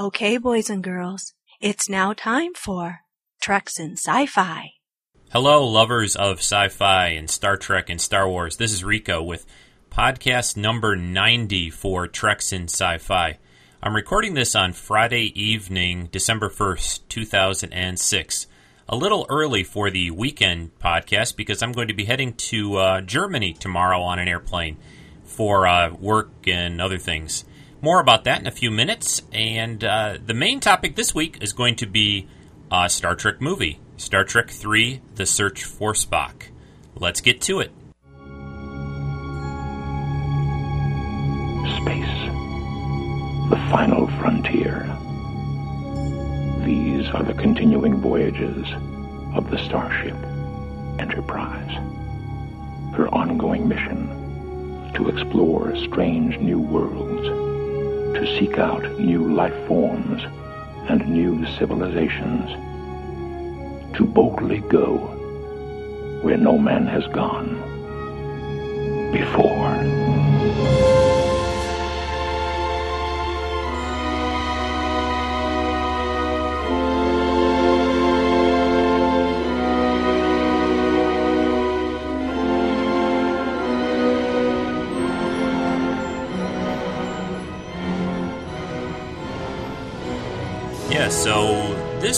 Okay, boys and girls, it's now time for Treks in Sci-Fi. Hello, lovers of sci-fi and Star Trek and Star Wars. This is Rico with podcast number 90 for Treks in Sci-Fi. I'm recording this on Friday evening, December 1st, 2006. A little early for the weekend podcast because I'm going to be heading to uh, Germany tomorrow on an airplane for uh, work and other things. More about that in a few minutes. And uh, the main topic this week is going to be a Star Trek movie Star Trek III The Search for Spock. Let's get to it. Space, the final frontier. These are the continuing voyages of the starship Enterprise. Her ongoing mission to explore strange new worlds to seek out new life forms and new civilizations, to boldly go where no man has gone before.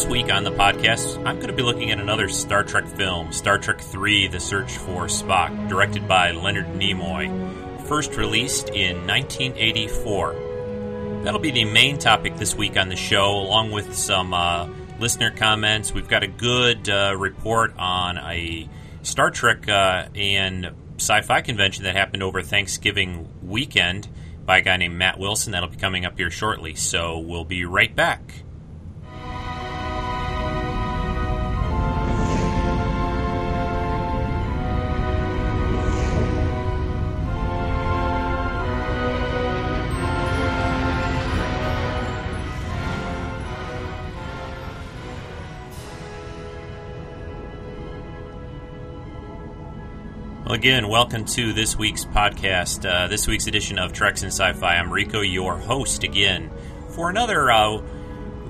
This week on the podcast, I'm going to be looking at another Star Trek film, Star Trek III The Search for Spock, directed by Leonard Nimoy, first released in 1984. That'll be the main topic this week on the show, along with some uh, listener comments. We've got a good uh, report on a Star Trek uh, and sci fi convention that happened over Thanksgiving weekend by a guy named Matt Wilson. That'll be coming up here shortly. So we'll be right back. Again, welcome to this week's podcast, uh, this week's edition of Treks in Sci-Fi. I'm Rico, your host again, for another uh,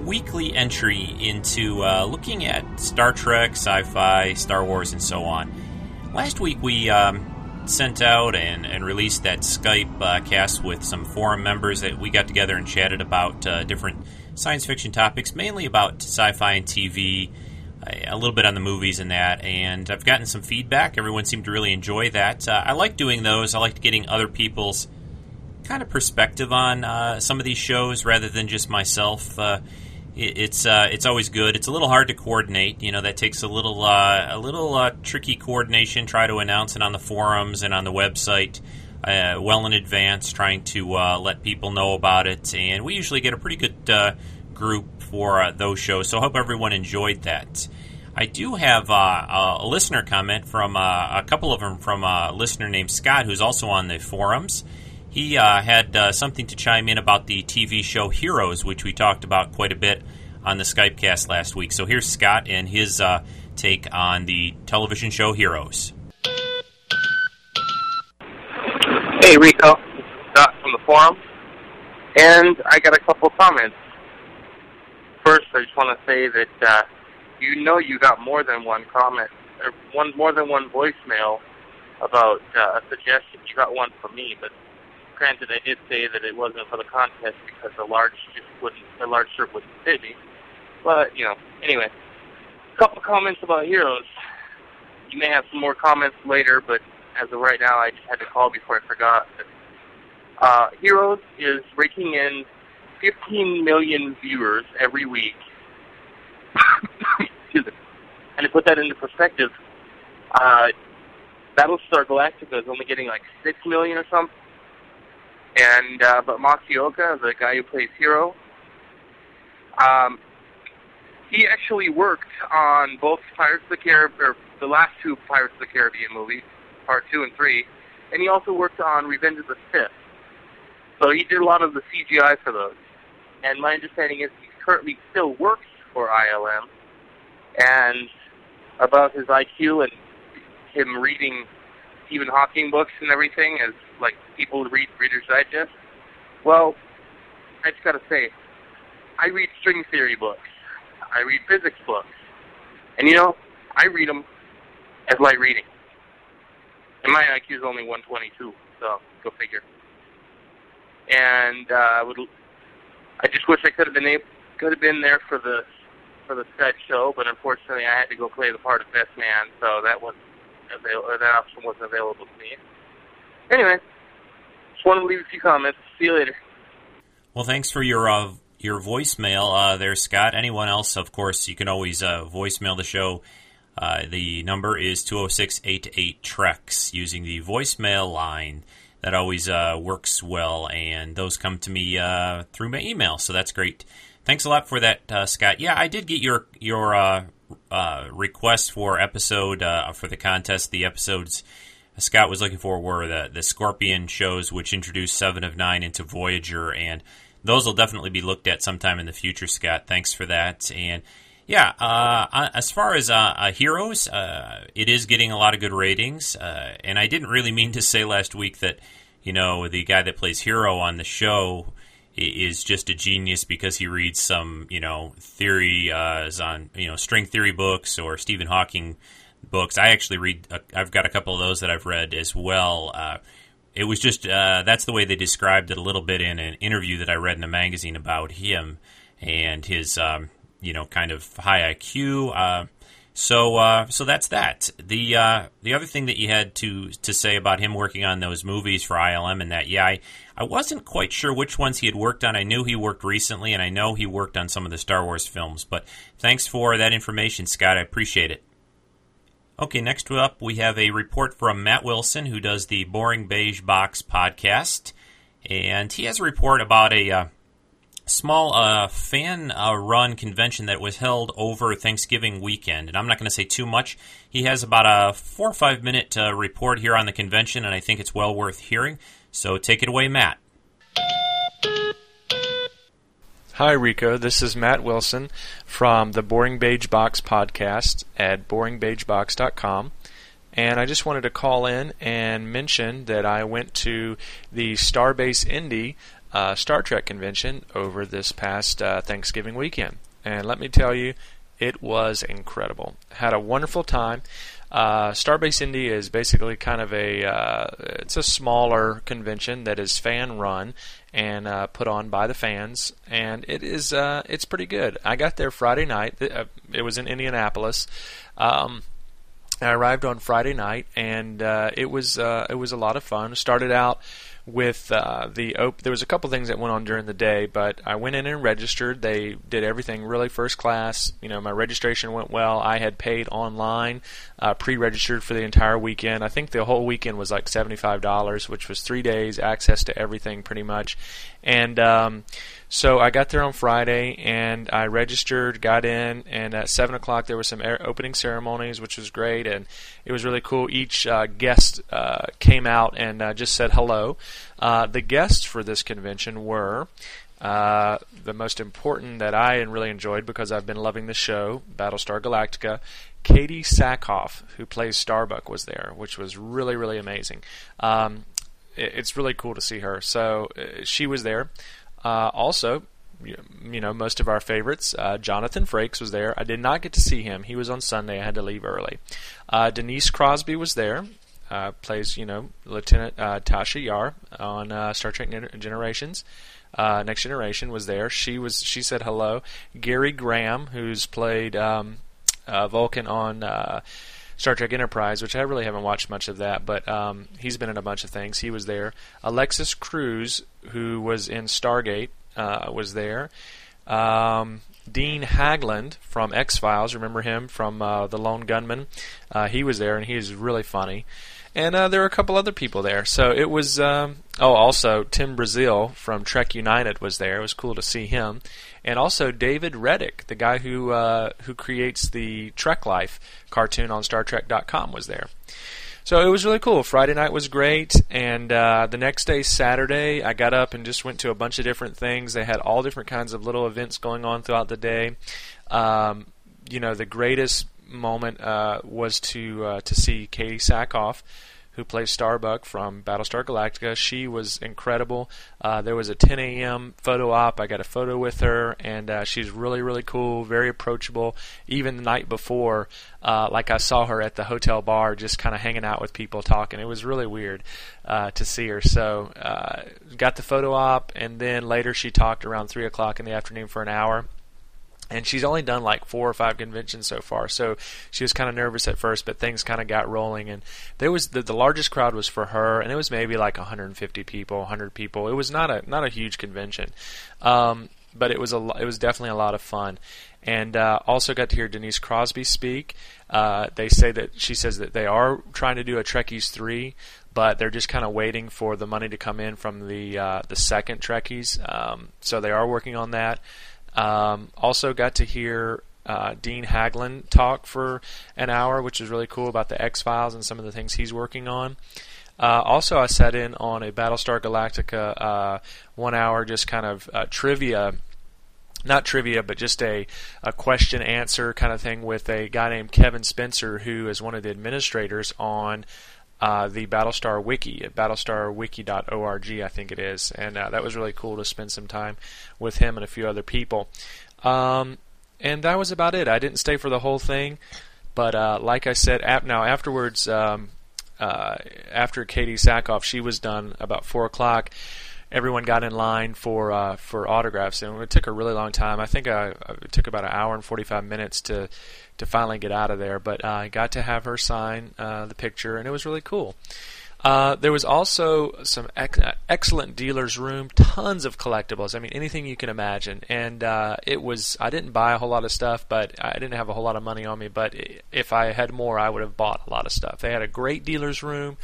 weekly entry into uh, looking at Star Trek, sci-fi, Star Wars, and so on. Last week we um, sent out and, and, released that Skype uh, cast with some forum members that we got together and chatted about uh, different science fiction topics, mainly about sci-fi and TV a little bit on the movies and that, and I've gotten some feedback. Everyone seemed to really enjoy that. Uh, I like doing those. I like getting other people's kind of perspective on uh, some of these shows rather than just myself. Uh, it, it's uh, it's always good. It's a little hard to coordinate. You know that takes a little uh, a little uh, tricky coordination. Try to announce it on the forums and on the website. well in advance, trying to let people know about it, and we usually get a pretty good group for uh, those shows. So I hope everyone enjoyed that. I do have uh, a listener comment from uh, a couple of them from a listener named Scott, who's also on the forums. He uh, had uh, something to chime in about the TV show Heroes, which we talked about quite a bit on the Skypecast last week. So here's Scott and his take on the television show Heroes. Hey Rico, Scott from the forum, and I got a couple comments first, I just want to say that uh, you know you got more than one comment, or one more than one voicemail about uh, a suggestion. You got one from me, but granted, I did say that it wasn't for the contest because the large just wouldn't, the large shirt wouldn't fit me. But you know, anyway, a couple comments about heroes. You may have some more comments later, but as of right now, I just had to call before I forgot. Uh, Heroes is raking in 15 million viewers every week. And to put that into perspective, uh, Battlestar Galactica is only getting like 6 million or something. And, uh, but Masi Oka, the guy who plays Hiro, um, he actually worked on both Pirates of the Caribbean, or the last two Pirates of the Caribbean movies, part two and three, and he also worked on Revenge of the Sith. So he did a lot of the CGI for those and my understanding is he currently still works for ILM. And about his IQ and him reading Stephen Hawking books and everything, as like people read Reader's Digest. Well, I just gotta say, I read string theory books. I read physics books. And you know, I read them as light reading. And my IQ is only 122, so go figure. And uh, I would, I just wish I could have been able, could have been there for the for the said show, but unfortunately I had to go play the part of best man, so that was avail- that option wasn't available to me. Anyway, just wanted to leave a few comments. See you later. Well, thanks for your uh, your voicemail uh, there, Scott. Anyone else, of course, you can always uh, voicemail the show. Uh, the number is 206 88 Trex using the voicemail line. That always uh, works well, and those come to me uh, through my email, so that's great. Thanks a lot for that, Scott. Yeah, I did get your your request for episode for the contest. The episodes Scott was looking for were the, the Scorpion shows, which introduced Seven of Nine into Voyager, and those will definitely be looked at sometime in the future, Scott. Thanks for that. And yeah, uh, as far as uh, uh, Heroes, uh, it is getting a lot of good ratings. Uh, and I didn't really mean to say last week that, you know, the guy that plays Hiro on the show is just a genius because he reads some, you know, theory uh, on, you know, string theory books or Stephen Hawking books. I actually read. I've got a couple of those that I've read as well. Uh, it was just uh, that's the way they described it a little bit in an interview that I read in a magazine about him and his um, you know kind of high IQ. Uh, so uh, so that's that. The uh, the other thing that you had to to say about him working on those movies for ILM and that yeah I I wasn't quite sure which ones he had worked on. I knew he worked recently and I know he worked on some of the Star Wars films. But thanks for that information, Scott. I appreciate it. Okay, next up we have a report from Matt Wilson, who does the Boring Beige Box podcast, and he has a report about a uh, small uh, fan uh, run convention that was held over Thanksgiving weekend. And I'm not going to say too much. He has about a four or five minute uh, report here on the convention, and I think it's well worth hearing. So take it away, Matt. Hi, Rico. This is Matt Wilson from the Boring Beige Box podcast at boringbeigebox.com. And I just wanted to call in and mention that I went to the Starbase Indy uh, Star Trek convention over this past uh, Thanksgiving weekend. And let me tell you, it was incredible. Had a wonderful time. Uh, Starbase Indy is basically kind of a uh, it's a smaller convention that is fan run and uh, put on by the fans, and it is uh, it's pretty good. I got there Friday night. Uh, it was in Indianapolis. Um, I arrived on Friday night, and uh, it was it was a lot of fun. Started out with uh, the op- there was a couple things that went on during the day, but I went in and registered. They did everything really first class. You know, my registration went well. I had paid online, uh, pre-registered for the entire weekend. I think the whole weekend was like seventy-five dollars, which was three days, access to everything pretty much, and. Um, so I got there on Friday and I registered, got in, and at seven o'clock there were some opening ceremonies, which was great, and it was really cool. Each uh, guest uh, came out and uh, just said hello. Uh, the guests for this convention were. Uh, the most important that I really enjoyed because I've been loving the show, Battlestar Galactica, Katee Sackhoff, who plays Starbuck, was there, which was really, really amazing. Um, it's really cool to see her. So uh, she was there. Uh, also, you know, most of our favorites. Uh, Jonathan Frakes was there. I did not get to see him. He was on Sunday. I had to leave early. Uh, Denise Crosby was there. Uh, plays, you know, Lieutenant uh, Tasha Yar on uh, Star Trek Generations. Next Generation was there. She was. She said hello. Gary Graham, who's played um, Vulcan on. Star Trek Enterprise, which I really haven't watched much of that, but um, he's been in a bunch of things. He was there. Alexis Cruz, who was in Stargate, uh, was there. Um, Dean Haglund from X Files, remember him from uh, The Lone Gunman? Uh, he was there, and he was really funny. And uh, there were a couple other people there. So it was. Um, oh, also Tim Brazeal from Trek United was there. It was cool to see him and also David Reddick, the guy who uh, who creates the Trek Life cartoon on StarTrek.com, was there. So it was really cool. Friday night was great, and uh, the next day, Saturday, I got up and just went to a bunch of different things. They had all different kinds of little events going on throughout the day. Um, you know, the greatest moment uh, was to uh, to see Katee Sackhoff, who plays Starbuck from Battlestar Galactica. She was incredible. Uh, there was a 10 a.m. photo op. I got a photo with her, and uh, she's really, really cool, very approachable. Even the night before, uh, like I saw her at the hotel bar, just kind of hanging out with people, talking. It was really weird uh, to see her. So, uh, got the photo op, and then later she talked around three o'clock in the afternoon for an hour and she's only done like four or five conventions so far so she was kind of nervous at first but things kind of got rolling and there was the, the largest crowd was for her and it was maybe like 150 people 100 people it was not a not a huge convention um, but it was a it was definitely a lot of fun and uh, also got to hear Denise Crosby speak. Uh, they say that she says that they are trying to do a Trekkies three, but they're just kind of waiting for the money to come in from the uh, the second Trekkies. Um, so they are working on that. Um, also got to hear uh, Dean Haglund talk for an hour, which is really cool about the X Files and some of the things he's working on. Uh, also, I sat in on a Battlestar Galactica uh, one hour just kind of uh, trivia. Not trivia, but just a, a question answer kind of thing with a guy named Kevin Spencer, who is one of the administrators on uh, the Battlestar Wiki at battlestarwiki.org, I think it is, and uh, that was really cool to spend some time with him and a few other people. Um, and that was about it. I didn't stay for the whole thing, but uh, like I said, ap- now afterwards, um, uh, after Katee Sackhoff, she was done about four o'clock everyone got in line for uh, for autographs, and it took a really long time. I think I, it took about an hour and 45 minutes to to finally get out of there. But uh, I got to have her sign uh, the picture, and it was really cool. Uh, there was also some ex- excellent dealers room, tons of collectibles. I mean, anything you can imagine. And uh, it was I didn't buy a whole lot of stuff, but I didn't have a whole lot of money on me. But if I had more, I would have bought a lot of stuff. They had a great dealers room.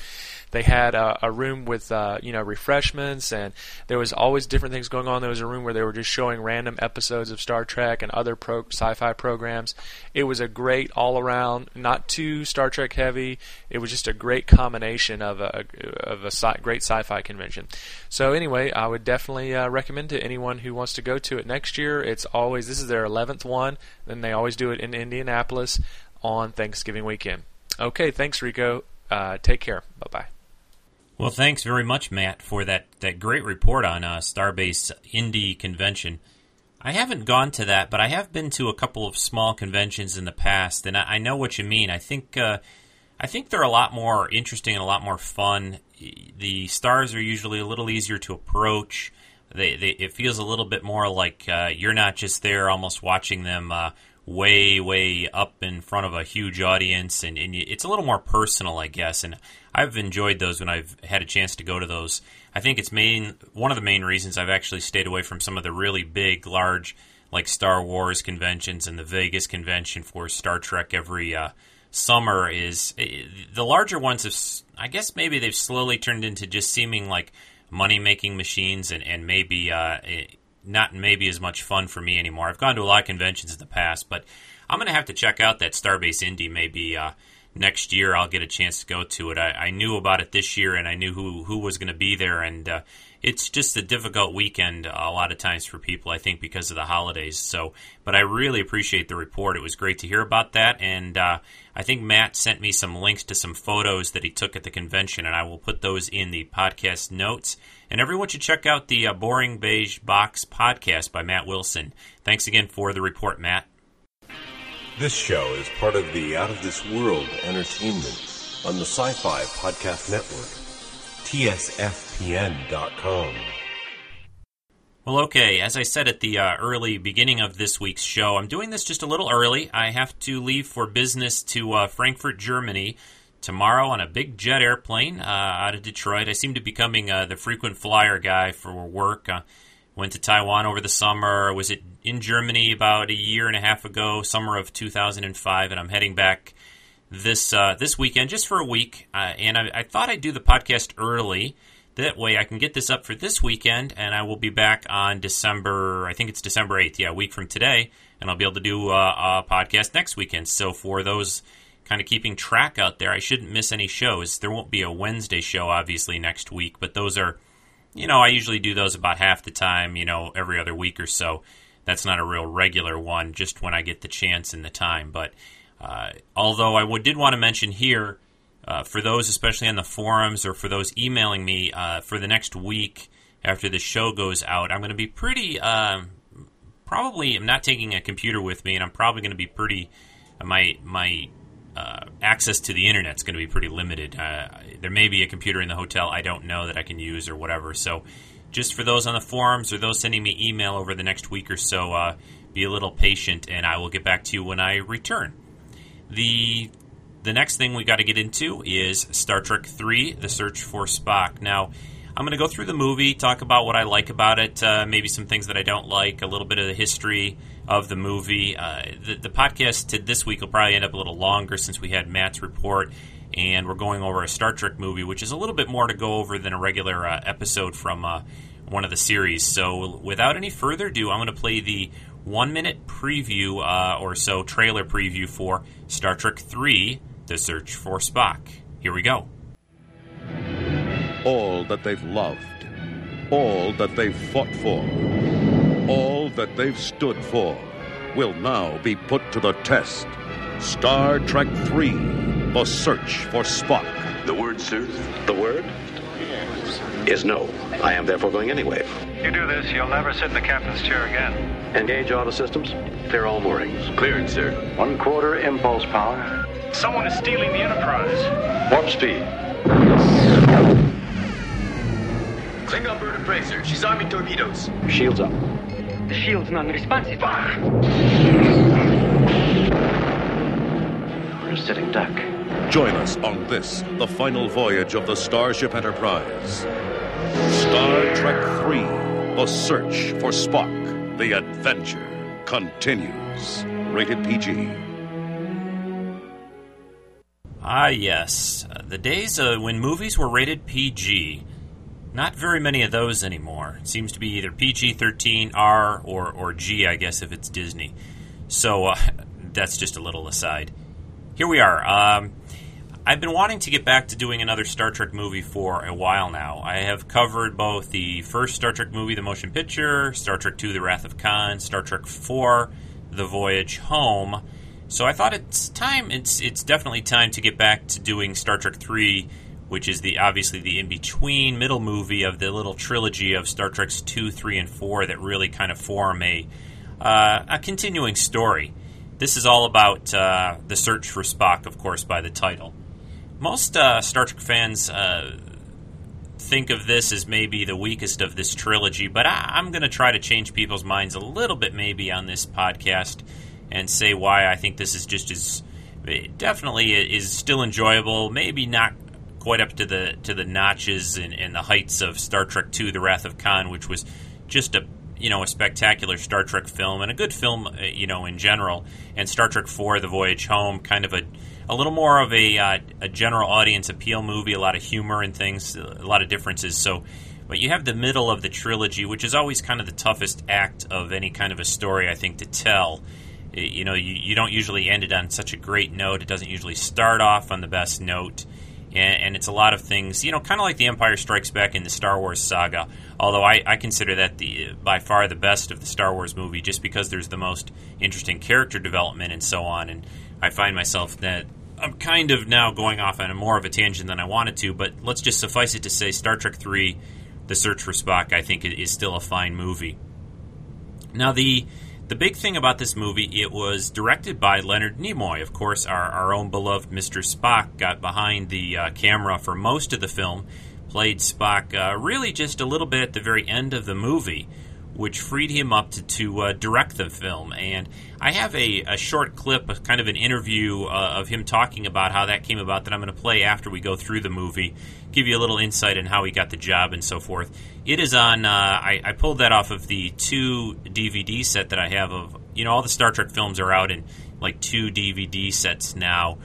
They had a, a room with uh, you know refreshments, and there was always different things going on. There was a room where they were just showing random episodes of Star Trek and other pro- sci-fi programs. It was a great all-around, not too Star Trek heavy. It was just a great combination of a of a sci- great sci-fi convention. So anyway, I would definitely uh, recommend to anyone who wants to go to it next year. It's always this is their 11th one, and they always do it in Indianapolis on Thanksgiving weekend. Okay, thanks, Rico. Uh, take care. Bye bye. Well, thanks very much, Matt, for that, that great report on uh, Starbase Indy Convention. I haven't gone to that, but I have been to a couple of small conventions in the past, and I, I know what you mean. I think uh, I think they're a lot more interesting and a lot more fun. The stars are usually a little easier to approach. They, they it feels a little bit more like uh, you're not just there, almost watching them uh, way, way up in front of a huge audience, and, and it's a little more personal, I guess. And I've enjoyed those when I've had a chance to go to those. I think it's main one of the main reasons I've actually stayed away from some of the really big, large, like Star Wars conventions and the Vegas convention for Star Trek every uh, summer. Is eh, the larger ones have, I guess, maybe they've slowly turned into just seeming like money making machines and and maybe. Uh, eh, not maybe as much fun for me anymore. I've gone to a lot of conventions in the past, but I'm going to have to check out that Starbase Indy maybe uh, next year. I'll get a chance to go to it. I, I knew about it this year, and I knew who who was going to be there, and uh, it's just a difficult weekend a lot of times for people. I think because of the holidays. So, but I really appreciate the report. It was great to hear about that, and uh, I think Matt sent me some links to some photos that he took at the convention, and I will put those in the podcast notes. And everyone should check out the uh, Boring Beige Box podcast by Matt Wilson. Thanks again for the report, Matt. This show is part of the Out of This World Entertainment on the Sci Fi Podcast Network, TSFPN.com. Well, okay, as I said at the uh, early beginning of this week's show, I'm doing this just a little early. I have to leave for business to uh, Frankfurt, Germany tomorrow on a big jet airplane uh, out of Detroit. I seem to be becoming uh, the frequent flyer guy for work. Uh, went to Taiwan over the summer. Was it in Germany about a year and a half ago, summer of 2005, and I'm heading back this uh, this weekend just for a week. Uh, and I, I, thought I'd do the podcast early. That way, I can get this up for this weekend, and I will be back on December. I think it's December 8th. Yeah, a week from today, and I'll be able to do uh, a podcast next weekend. So for those kind of keeping track out there. I shouldn't miss any shows. There won't be a Wednesday show, obviously, next week, but those are, you know, I usually do those about half the time, you know, every other week or so. That's not a real regular one, just when I get the chance and the time. But uh, although I did want to mention here, uh, for those, especially on the forums or for those emailing me uh, for the next week after the show goes out, I'm going to be pretty. Um, probably, I'm not taking a computer with me, and I'm probably going to be pretty. my my uh, access to the internet is going to be pretty limited. Uh, there may be a computer in the hotel I don't know that I can use or whatever. So, just for those on the forums or those sending me email over the next week or so, uh, be a little patient, and I will get back to you when I return. The the next thing we got to get into is Star Trek Three: The Search for Spock. Now. I'm going to go through the movie, talk about what I like about it, uh, maybe some things that I don't like, a little bit of the history of the movie. Uh, the, the, podcast to this week will probably end up a little longer since we had Matt's report, and we're going over a Star Trek movie, which is a little bit more to go over than a regular uh, episode from uh, one of the series. So, without any further ado, I'm going to play the one minute preview uh, or so trailer preview for Star Trek 3 The Search for Spock. Here we go all that they've loved, all that they've fought for, all that they've stood for will now be put to the test. Star Trek 3 The Search for Spock. The word, sir? The word? Is no. I am therefore going anyway. You do this, you'll never sit in the captain's chair again. Engage auto systems. Clear all moorings. Cleared, sir. One quarter impulse power. Someone is stealing the Enterprise. Warp speed. Klingon bird appraiser. She's arming torpedoes. Shields up. The shield's non-responsive. We're a sitting duck. Join us on this, the final voyage of the Starship Enterprise. Star Trek III, The Search for Spock. The adventure continues. Rated PG. Ah, yes. Uh, the days uh, when movies were rated PG not very many of those anymore. It seems to be either PG 13, R, or, or G, I guess, if it's Disney. So uh, that's just a little aside. Here we are. Um, I've been wanting to get back to doing another Star Trek movie for a while now. I have covered both the first Star Trek movie, the motion picture, Star Trek II, The Wrath of Khan, Star Trek IV, The Voyage Home. So I thought it's time. It's it's definitely time to get back to doing Star Trek Three which is the obviously the in between middle movie of the little trilogy of Star Trek's two, three, and four that really kind of form a uh, a continuing story. This is all about uh, the search for Spock, of course, by the title. Most uh, Star Trek fans uh, think of this as maybe the weakest of this trilogy, but I, am going to try to change people's minds a little bit, maybe on this podcast, and say why I think this is just as definitely is still enjoyable. Maybe not quite up to the to the notches and, and the heights of Star Trek II: The Wrath of Khan, which was just a you know a spectacular Star Trek film and a good film uh, you know in general. And Star Trek IV: The Voyage Home, kind of a a little more of a uh, a general audience appeal movie, a lot of humor and things, a lot of differences. So. But you have the middle of the trilogy, which is always kind of the toughest act of any kind of a story, I think, to tell. You know, you, you don't usually end it on such a great note. It doesn't usually start off on the best note and, and it's a lot of things, you know, kind of like The Empire Strikes Back in the Star Wars saga. Although I, I consider that the by far the best of the Star Wars movie, just because there's the most interesting character development and so on. And I find myself that I'm kind of now going off on a more of a tangent than I wanted to. But let's just suffice it to say, Star Trek Three: The Search for Spock, I think, is still a fine movie. Now the the big thing about this movie, it was directed by Leonard Nimoy. Of course, our, our own beloved Mr. Spock got behind the uh, camera for most of the film, played Spock uh, really just a little bit at the very end of the movie, which freed him up to, to uh, direct the film. And I have a, a short clip, kind of an interview uh, of him talking about how that came about that I'm going to play after we go through the movie, give you a little insight on how he got the job and so forth. It is on. Uh, I, I, pulled that off of the two DVD set that I have of. You know, all the Star Trek films are out in like two DVD sets now.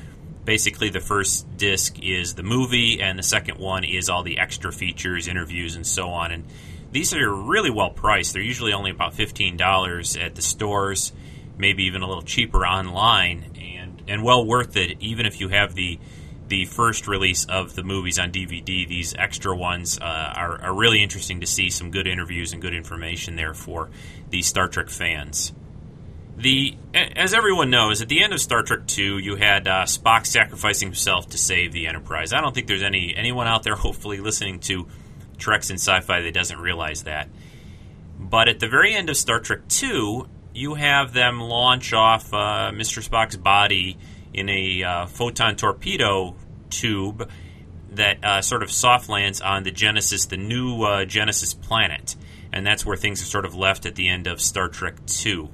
Basically, the first disc is the movie, and the second one is all the extra features, interviews, and so on. And these are really well priced. They're usually only about fifteen dollars at the stores, maybe even a little cheaper online, and and well worth it. Even if you have the the first release of the movies on DVD. These extra ones uh, are, are, really interesting to see some good interviews and good information there for the Star Trek fans. the as everyone knows, at the end of Star Trek Two, you had uh, Spock sacrificing himself to save the Enterprise. I don't think there's any anyone out there, hopefully, listening to Treks in Sci-Fi that doesn't realize that. But at the very end of Star Trek Two, you have them launch off uh, Mr. Spock's body in a uh, photon torpedo tube that uh, sort of soft lands on the Genesis, the new uh, Genesis planet, and that's where things are sort of left at the end of Star Trek Two.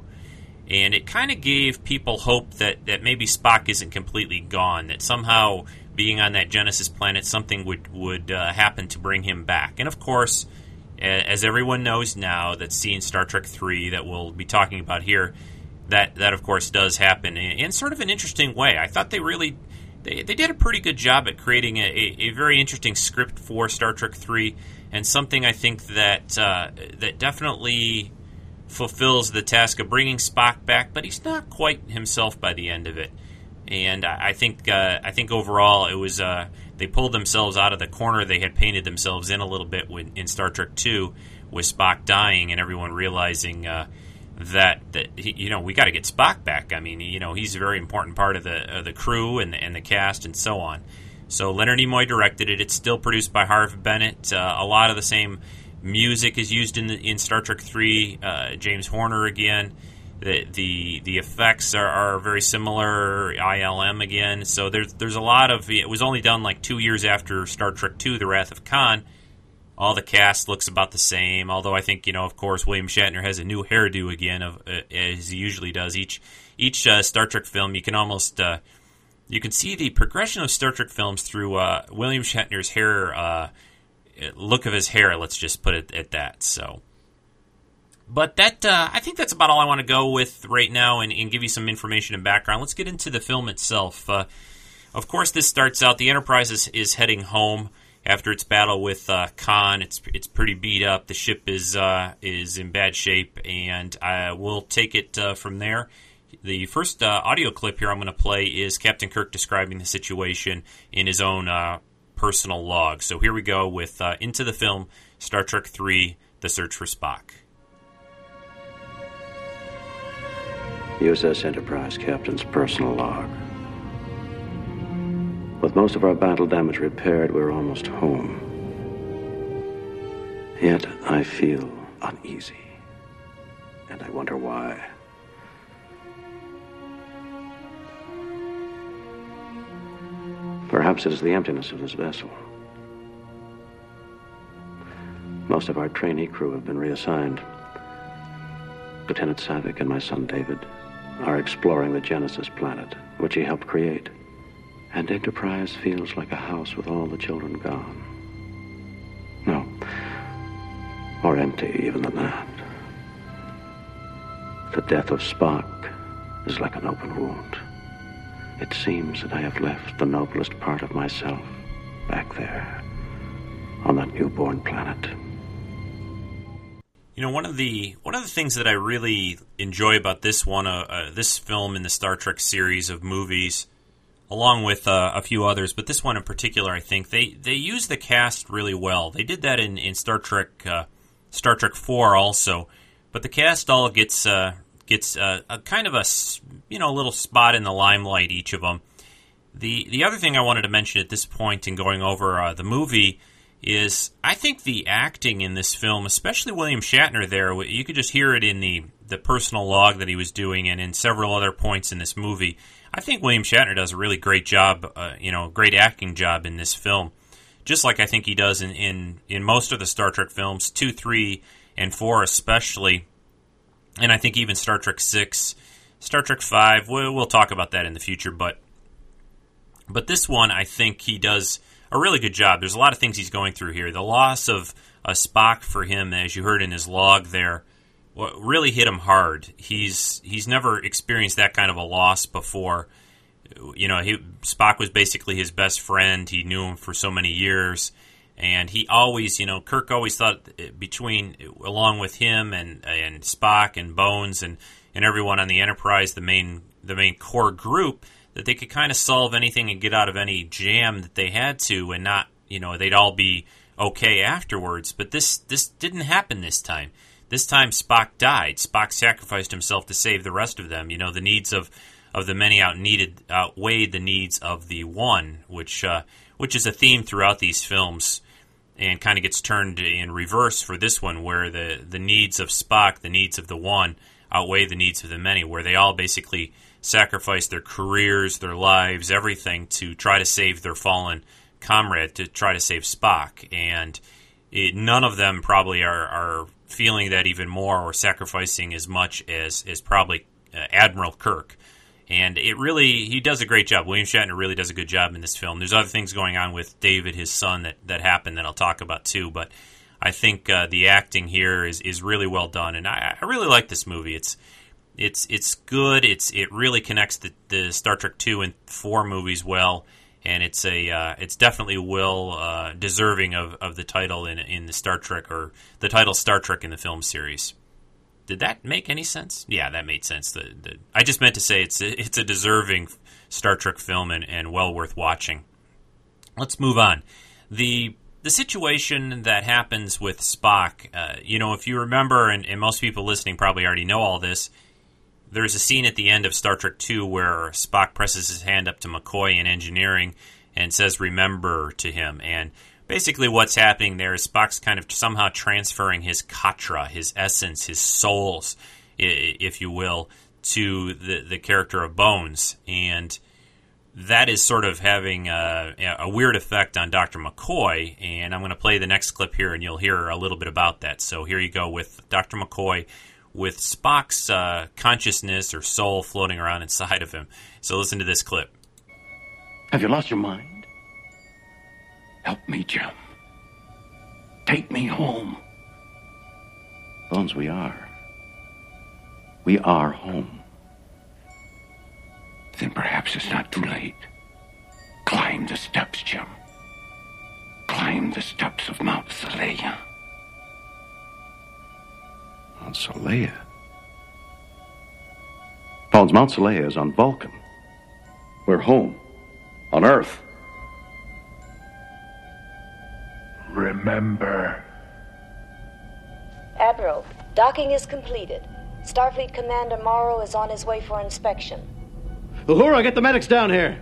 And it kind of gave people hope that, that maybe Spock isn't completely gone, that somehow being on that Genesis planet, something would would uh, happen to bring him back. And of course, as everyone knows now that's seen Star Trek three that we'll be talking about here, that that of course does happen in, in sort of an interesting way. I thought they really they, they did a pretty good job at creating a, a, a very interesting script for Star Trek three, and something I think that uh, that definitely fulfills the task of bringing Spock back, but he's not quite himself by the end of it. And I, think uh, I think overall it was uh, they pulled themselves out of the corner they had painted themselves in a little bit when, in Star Trek Two, with Spock dying and everyone realizing uh, that that he, you know we got to get Spock back. I mean, you know, he's a very important part of the of the crew and and the cast and so on. So Leonard Nimoy directed it. It's still produced by Harve Bennett. Uh, a lot of the same music is used in the, in Star Trek Three. Uh, James Horner again. The the the effects are, are very similar. ILM again. So there's there's a lot of. It was only done like two years after Star Trek Two: The Wrath of Khan all the cast looks about the same. Although I think you know, of course, William Shatner has a new hairdo again, of uh, as he usually does. Each each uh, Star Trek film, you can almost uh, you can see the progression of Star Trek films through uh, William Shatner's hair uh, look of his hair. Let's just put it at that. So. But that uh, I think that's about all I want to go with right now, and, and, give you some information and background. Let's get into the film itself. of course, this starts out the Enterprise is, is heading home after its battle with uh, Khan, it's it's pretty beat up. The ship is uh, is in bad shape, and I will take it uh, from there. The first uh, audio clip here I'm going to play is Captain Kirk describing the situation in his own uh, personal log. So here we go with uh, into the film Star Trek III: The Search for Spock. USS Enterprise Captain's personal log. With most of our battle damage repaired, we're almost home. Yet I feel uneasy. And I wonder why. Perhaps it is the emptiness of this vessel. Most of our trainee crew have been reassigned. Lieutenant Saavik and my son David are exploring the Genesis planet, which he helped create. And Enterprise feels like a house with all the children gone. No. More empty even than that. The death of Spock is like an open wound. It seems that I have left the noblest part of myself back there on that newborn planet. You know, one of the one of the things that I really enjoy about this one, uh, uh, this film in the Star Trek series of movies, along with uh, a few others, but this one in particular, I think they they use the cast really well. They did that in, in Star Trek uh, Star Trek Four also, but the cast all gets uh, gets uh, a kind of a you know little spot in the limelight each of them. The the other thing I wanted to mention at this point in going over uh, the movie is I think the acting in this film, especially William Shatner, there you could just hear it in the the personal log that he was doing, and in several other points in this movie I think William Shatner does a really great job, uh, you know, great acting job in this film, just like I think he does in, in, in most of the Star Trek films, two, three, and four especially, and I think even Star Trek six, Star Trek five. We'll, we'll talk about that in the future, but but this one I think he does a really good job. There's a lot of things he's going through here. The loss of a Spock for him, as you heard in his log there really hit him hard. He's he's never experienced that kind of a loss before. You know, he Spock was basically his best friend. He knew him for so many years, and he always, you know, Kirk always thought between along with him and and Spock and Bones and and everyone on the Enterprise, the main the main core group, that they could kind of solve anything and get out of any jam that they had to, and not, you know, they'd all be okay afterwards. But this this didn't happen this time this time Spock died. Spock sacrificed himself to save the rest of them. You know, the needs of of the many out needed outweighed the needs of the one, which uh, which is a theme throughout these films, and kind of gets turned in reverse for this one, where the the needs of Spock, the needs of the one, outweigh the needs of the many, where they all basically sacrifice their careers, their lives, everything to try to save their fallen comrade, to try to save Spock, and it, none of them probably are, are feeling that even more or sacrificing as much as as probably uh, Admiral Kirk and it really he does a great job. William Shatner really does a good job in this film. There's other things going on with David, his son, that that happened that I'll talk about too. But I think uh, the acting here is is really well done, and I, I really like this movie. It's it's it's good. It's it really connects the, the Star Trek two and four movies well, and it's a uh, it's definitely well uh, deserving of, of the title in in the Star Trek or the title Star Trek in the film series. Did that make any sense? Yeah, that made sense. The, the, I just meant to say it's a, it's a deserving Star Trek film and, and well worth watching. Let's move on. The the situation that happens with Spock, uh, you know, if you remember, and, and, most people listening probably already know all this, there's a scene at the end of Star Trek II where Spock presses his hand up to McCoy in engineering and says, Remember to him. And basically what's happening there is Spock's kind of somehow transferring his katra, his essence, his souls, if you will, to the the character of Bones, and that is sort of having a, a weird effect on Dr. McCoy. And I'm going to play the next clip here, and you'll hear a little bit about that. So here you go with Dr. McCoy with Spock's uh, consciousness or soul floating around inside of him. So listen to this clip. Have you lost your mind? Help me, Jim. Take me home. Bones, we are. We are home. Then perhaps it's not too late. Climb the steps, Jim. Climb the steps of Mount Seleya. Mount Seleya? Bones, Mount Seleya is on Vulcan. We're home. On Earth. remember. Admiral, docking is completed. Starfleet Commander Morrow is on his way for inspection. Uhura, get the medics down here.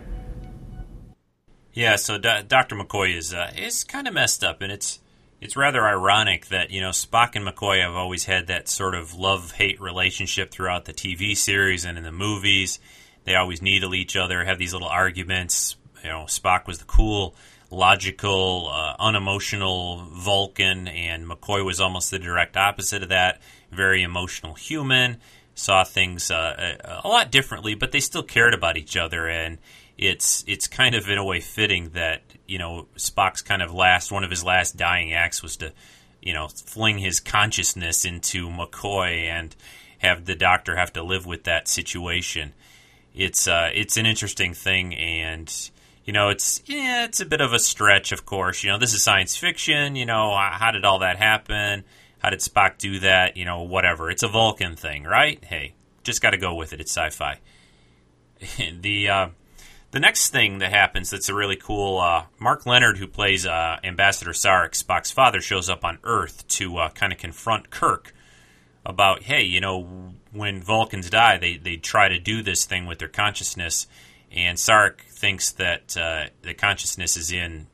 Yeah, so D- Dr. McCoy is uh, is kind of messed up, and it's it's rather ironic that you know Spock and McCoy have always had that sort of love hate relationship throughout the TV series and in the movies. They always needle each other, have these little arguments. You know, Spock was the cool logical, uh, unemotional Vulcan, and McCoy was almost the direct opposite of that. Very emotional human, saw things uh, a, a, lot differently, but they still cared about each other, and it's it's kind of in a way fitting that you know Spock's kind of last one of his last dying acts was to you know fling his consciousness into McCoy and have the Doctor have to live with that situation. It's uh, it's an interesting thing, and you know, it's yeah, it's a bit of a stretch, of course. You know, this is science fiction. You know, how did all that happen? How did Spock do that? You know, whatever. It's a Vulcan thing, right? Hey, just got to go with it. It's sci-fi. the uh, the next thing that happens that's a really cool. Uh, Mark Lenard, who plays uh, Ambassador Sarek, Spock's father, shows up on Earth to uh, kind of confront Kirk about, hey, you know, when Vulcans die, they they try to do this thing with their consciousness and Sarek thinks that uh, the consciousness is in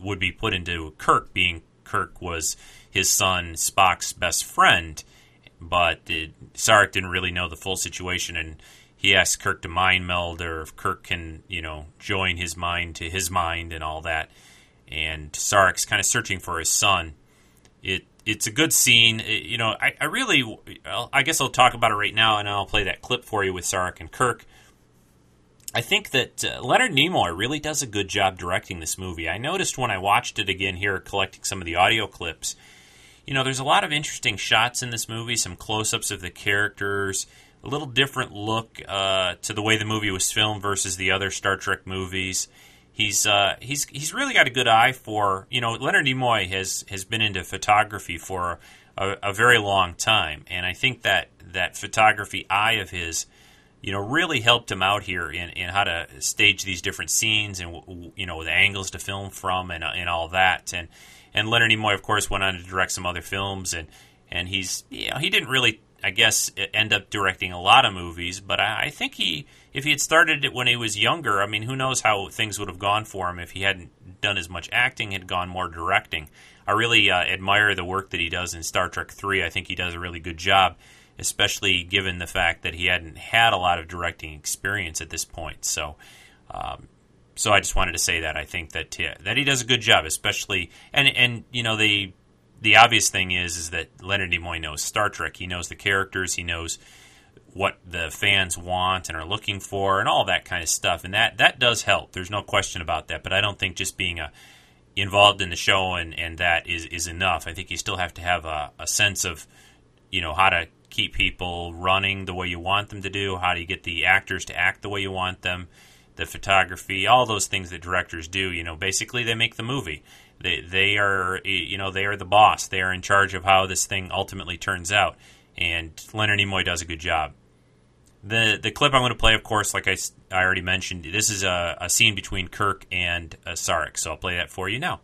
would be put into Kirk, being Kirk was his son Spock's best friend, but it, Sarek didn't really know the full situation, and he asks Kirk to mind meld, or if Kirk can, you know, join his mind to his mind and all that. And Sarek's kind of searching for his son. It it's a good scene. It, you know, I, I really, I guess I'll talk about it right now, and I'll play that clip for you with Sarek and Kirk. I think that uh, Leonard Nimoy really does a good job directing this movie. I noticed when I watched it again here, collecting some of the audio clips, you know, there's a lot of interesting shots in this movie, some close ups of the characters, a little different look uh, to the way the movie was filmed versus the other Star Trek movies. He's uh, he's he's really got a good eye for you know Leonard Nimoy has has been into photography for a, a very long time, and I think that that photography eye of his you know, really helped him out here in, in how to stage these different scenes and you know the angles to film from and, and all that. And and Leonard Nimoy, of course, went on to direct some other films and and he's you know he didn't really I guess end up directing a lot of movies, but I, I think he if he had started it when he was younger, I mean, who knows how things would have gone for him if he hadn't done as much acting, had gone more directing. I really uh, admire the work that he does in Star Trek Three. I think he does a really good job, especially given the fact that he hadn't had a lot of directing experience at this point. So. Um, so I just wanted to say that I think that yeah, that he does a good job, especially and and you know the the obvious thing is is that Leonard Nimoy knows Star Trek. He knows the characters. He knows what the fans want and are looking for, and all that kind of stuff. And that that does help. There's no question about that. But I don't think just being a involved in the show and, and that is, is enough. I think you still have to have a, a sense of you know how to keep people running the way you want them to do. How do you get the actors to act the way you want them? The photography, all those things that directors do. You know, basically they make the movie they they are you know they are the boss. They are in charge of how this thing ultimately turns out. And Leonard Nimoy does a good job. The the clip I'm going to play, of course, like I, I already mentioned, this is a, a scene between Kirk and uh, Sarek. So I'll play that for you now.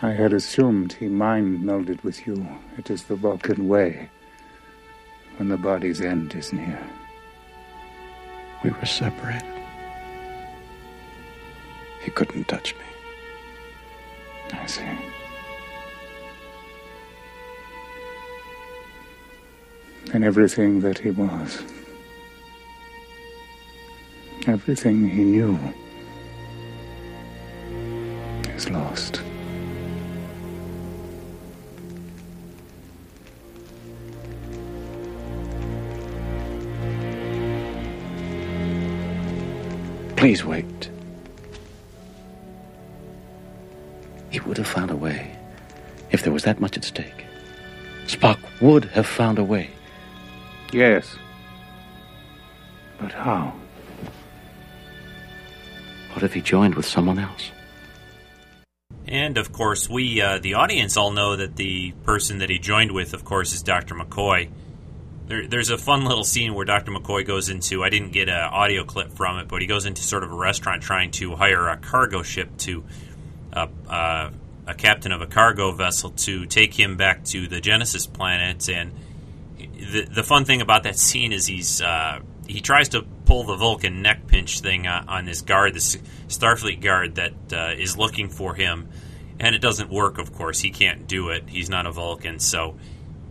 I had assumed he mind melded with you. It is the Vulcan way. When the body's end is near. We were separated. He couldn't touch me. I see. And everything that he was, everything he knew, is lost. Please wait. He would have found a way if there was that much at stake. Spock would have found a way. Yes. But how? What if he joined with someone else? And of course, we, uh, the audience, all know that the person that he joined with, of course, is Dr. McCoy. There, there's a fun little scene where Dr. McCoy goes into, I didn't get an audio clip from it, but he goes into sort of a restaurant trying to hire a cargo ship to a, uh, a captain of a cargo vessel to take him back to the Genesis planet. And the the fun thing about that scene is he's uh, he tries to pull the Vulcan neck pinch thing on, on this guard, this Starfleet guard that uh, is looking for him, and it doesn't work. Of course, he can't do it. He's not a Vulcan, so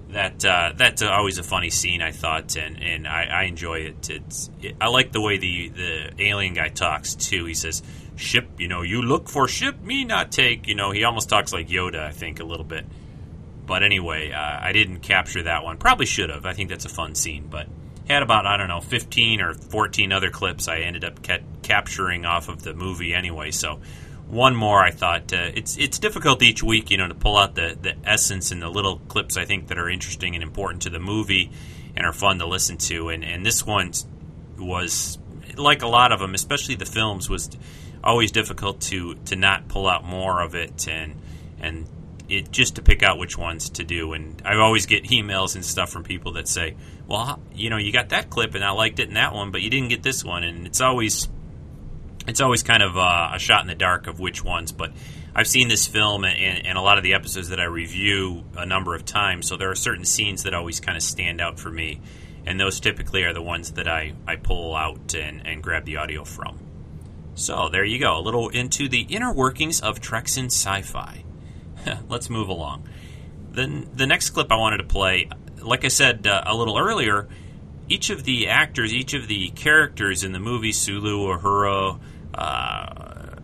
that uh, that's always a funny scene. I thought, and and I, I enjoy it. It's it, I like the way the the alien guy talks too. He says ship, you know, you look for ship, me not take. You know, he almost talks like Yoda, I think, a little bit. But anyway, uh, I didn't capture that one. Probably should have. I think that's a fun scene. But had about, I don't know, 15 or 14 other clips I ended up ca- capturing off of the movie anyway. So one more, I thought. Uh, it's it's difficult each week, you know, to pull out the, the essence and the little clips I think that are interesting and important to the movie and are fun to listen to. And, and this one was, like a lot of them, especially the films, was always difficult to to not pull out more of it and and it just to pick out which ones to do. And I always get emails and stuff from people that say, "Well, you know, you got that clip and I liked it in that one, but you didn't get this one." And it's always it's always kind of uh, a shot in the dark of which ones, but. I've seen this film and, and, a lot of the episodes that I review a number of times, so there are certain scenes that always kind of stand out for me, and those typically are the ones that I, I pull out and, and grab the audio from. So there you go, a little into the inner workings of Treks in Sci-Fi. Let's move along. Then the next clip I wanted to play, like I said uh, a little earlier, each of the actors, each of the characters in the movie, Sulu, Uhura, uh,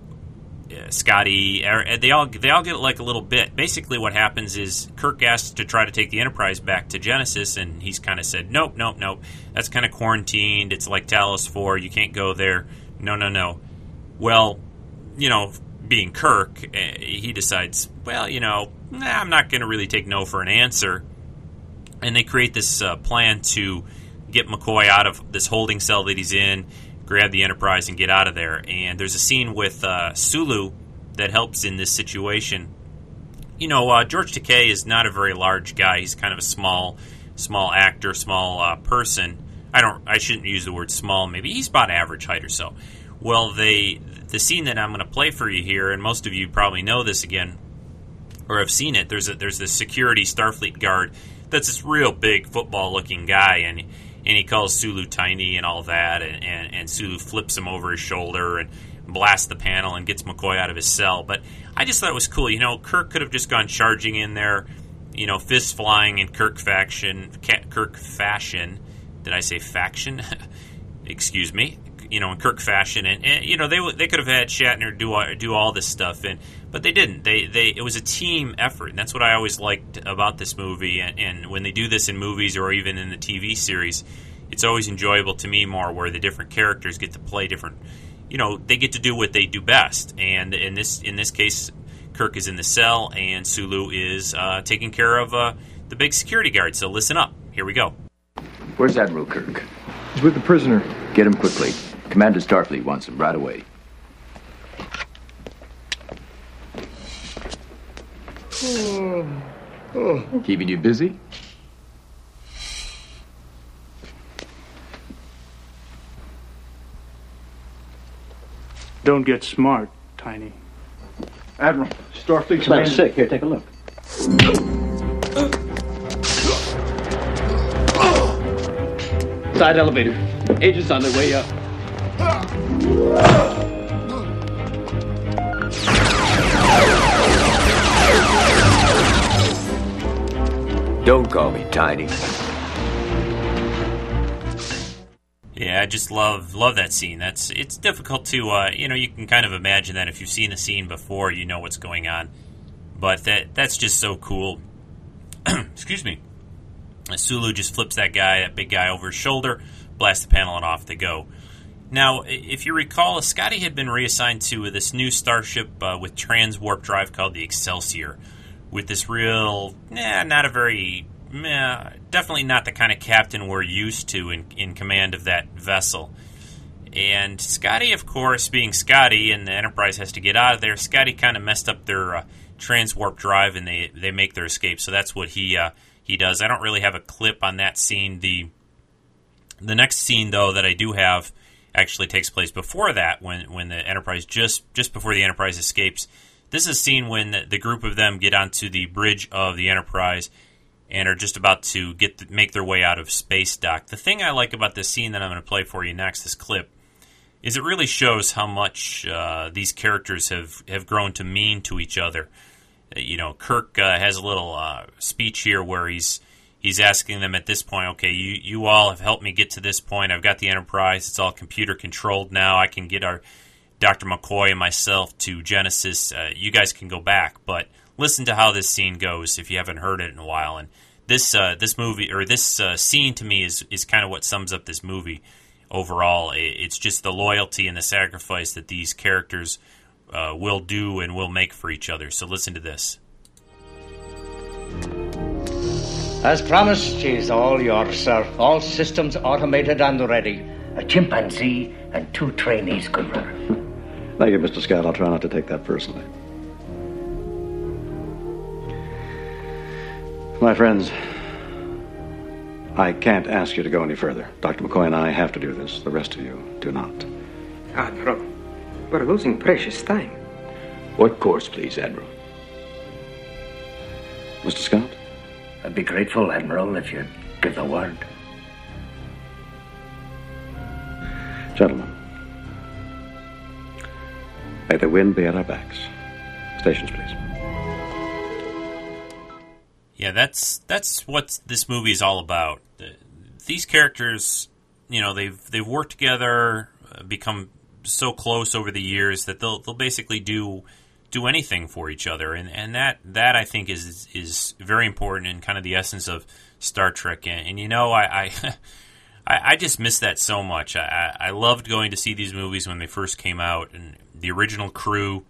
Scotty, er, they all they all get like a little bit. Basically, what happens is Kirk asks to try to take the Enterprise back to Genesis, and he's kind of said, "Nope, nope, nope. That's kind of quarantined. It's like Talos Four. You can't go there. No, no, no." Well, you know, being Kirk, eh, he decides, well, you know, nah, I'm not going to really take no for an answer. And they create this uh, plan to get McCoy out of this holding cell that he's in, grab the Enterprise, and get out of there. And there's a scene with uh, Sulu that helps in this situation. You know, uh, George Takei is not a very large guy. He's kind of a small, small actor, small uh, person. I don't. I shouldn't use the word small. Maybe he's about average height or so. Well, they the scene that I'm going to play for you here, and most of you probably know this again or have seen it. There's a, there's this security Starfleet guard that's this real big football looking guy, and and he calls Sulu tiny and all that, and, and, and Sulu flips him over his shoulder and blasts the panel and gets McCoy out of his cell. But I just thought it was cool. You know, Kirk could have just gone charging in there, you know, fists flying in Kirk faction, Kirk fashion. Did I say faction? Excuse me. You know, in Kirk fashion, and, and, you know they they could have had Shatner do do all this stuff, and but they didn't. They they it was a team effort, and that's what I always liked about this movie. And, and when they do this in movies or even in the TV series, it's always enjoyable to me more where the different characters get to play different you know they get to do what they do best. And in this in this case, Kirk is in the cell, and Sulu is uh, taking care of uh, the big security guard. So listen up. Here we go. Where's Admiral Kirk? He's with the prisoner. Get him quickly. Commander Starfleet wants him right away. Oh. Oh. Keeping you busy? Don't get smart, Tiny. Admiral, Starfleet commander. sick. Here, take a look. Side elevator. Agents on their way up. Don't call me Tiny. Yeah, I just love love that scene. That's it's difficult to uh, you know you can kind of imagine that if you've seen the scene before, you know what's going on. But that that's just so cool. Excuse me. Sulu just flips that guy, that big guy, over his shoulder, blasts the panel, and off they go. Now, if you recall, Scotty had been reassigned to this new starship uh, with transwarp drive called the Excelsior, with this real, nah, not a very meh, definitely not the kind of captain we're used to in, in command of that vessel. And Scotty, of course, being Scotty, and the Enterprise has to get out of there. Scotty kind of messed up their uh, transwarp drive, and they they make their escape. So that's what he uh, he does. I don't really have a clip on that scene. The the next scene, though, that I do have actually takes place before that, when when the Enterprise just just before the Enterprise escapes. This is seen when the, the group of them get onto the bridge of the Enterprise and are just about to get the, make their way out of space dock. The thing I like about this scene that I'm going to play for you next, this clip, is it really shows how much uh, these characters have, have grown to mean to each other. Uh, you know, Kirk uh, has a little uh, speech here where he's he's asking them at this point, okay, you you all have helped me get to this point. I've got the Enterprise; it's all computer controlled now. I can get our Dr. McCoy and myself to Genesis. Uh, you guys can go back, but listen to how this scene goes if you haven't heard it in a while. And this uh, this movie or this uh, scene to me is is kind of what sums up this movie overall. It's just the loyalty and the sacrifice that these characters uh, will do and will make for each other. So listen to this. As promised, she's all yours, sir. All systems automated and ready. A chimpanzee and two trainees could run her. Thank you, Mr. Scott. I'll try not to take that personally. My friends, I can't ask you to go any further. Dr. McCoy and I have to do this. The rest of you do not. Admiral, we're losing precious time. What course, please, Admiral? Mr. Scott? I'd be grateful, Admiral, if you'd give the word. Gentlemen, may the wind be at our backs. Stations, please. Yeah, that's that's what this movie is all about. These characters, you know, they've they've worked together, uh, become so close over the years that they'll they'll basically do do anything for each other, and and that that I think is is very important and kind of the essence of Star Trek. And, and you know, I. I I, just miss that so much. I, I loved going to see these movies when they first came out, and the original crew,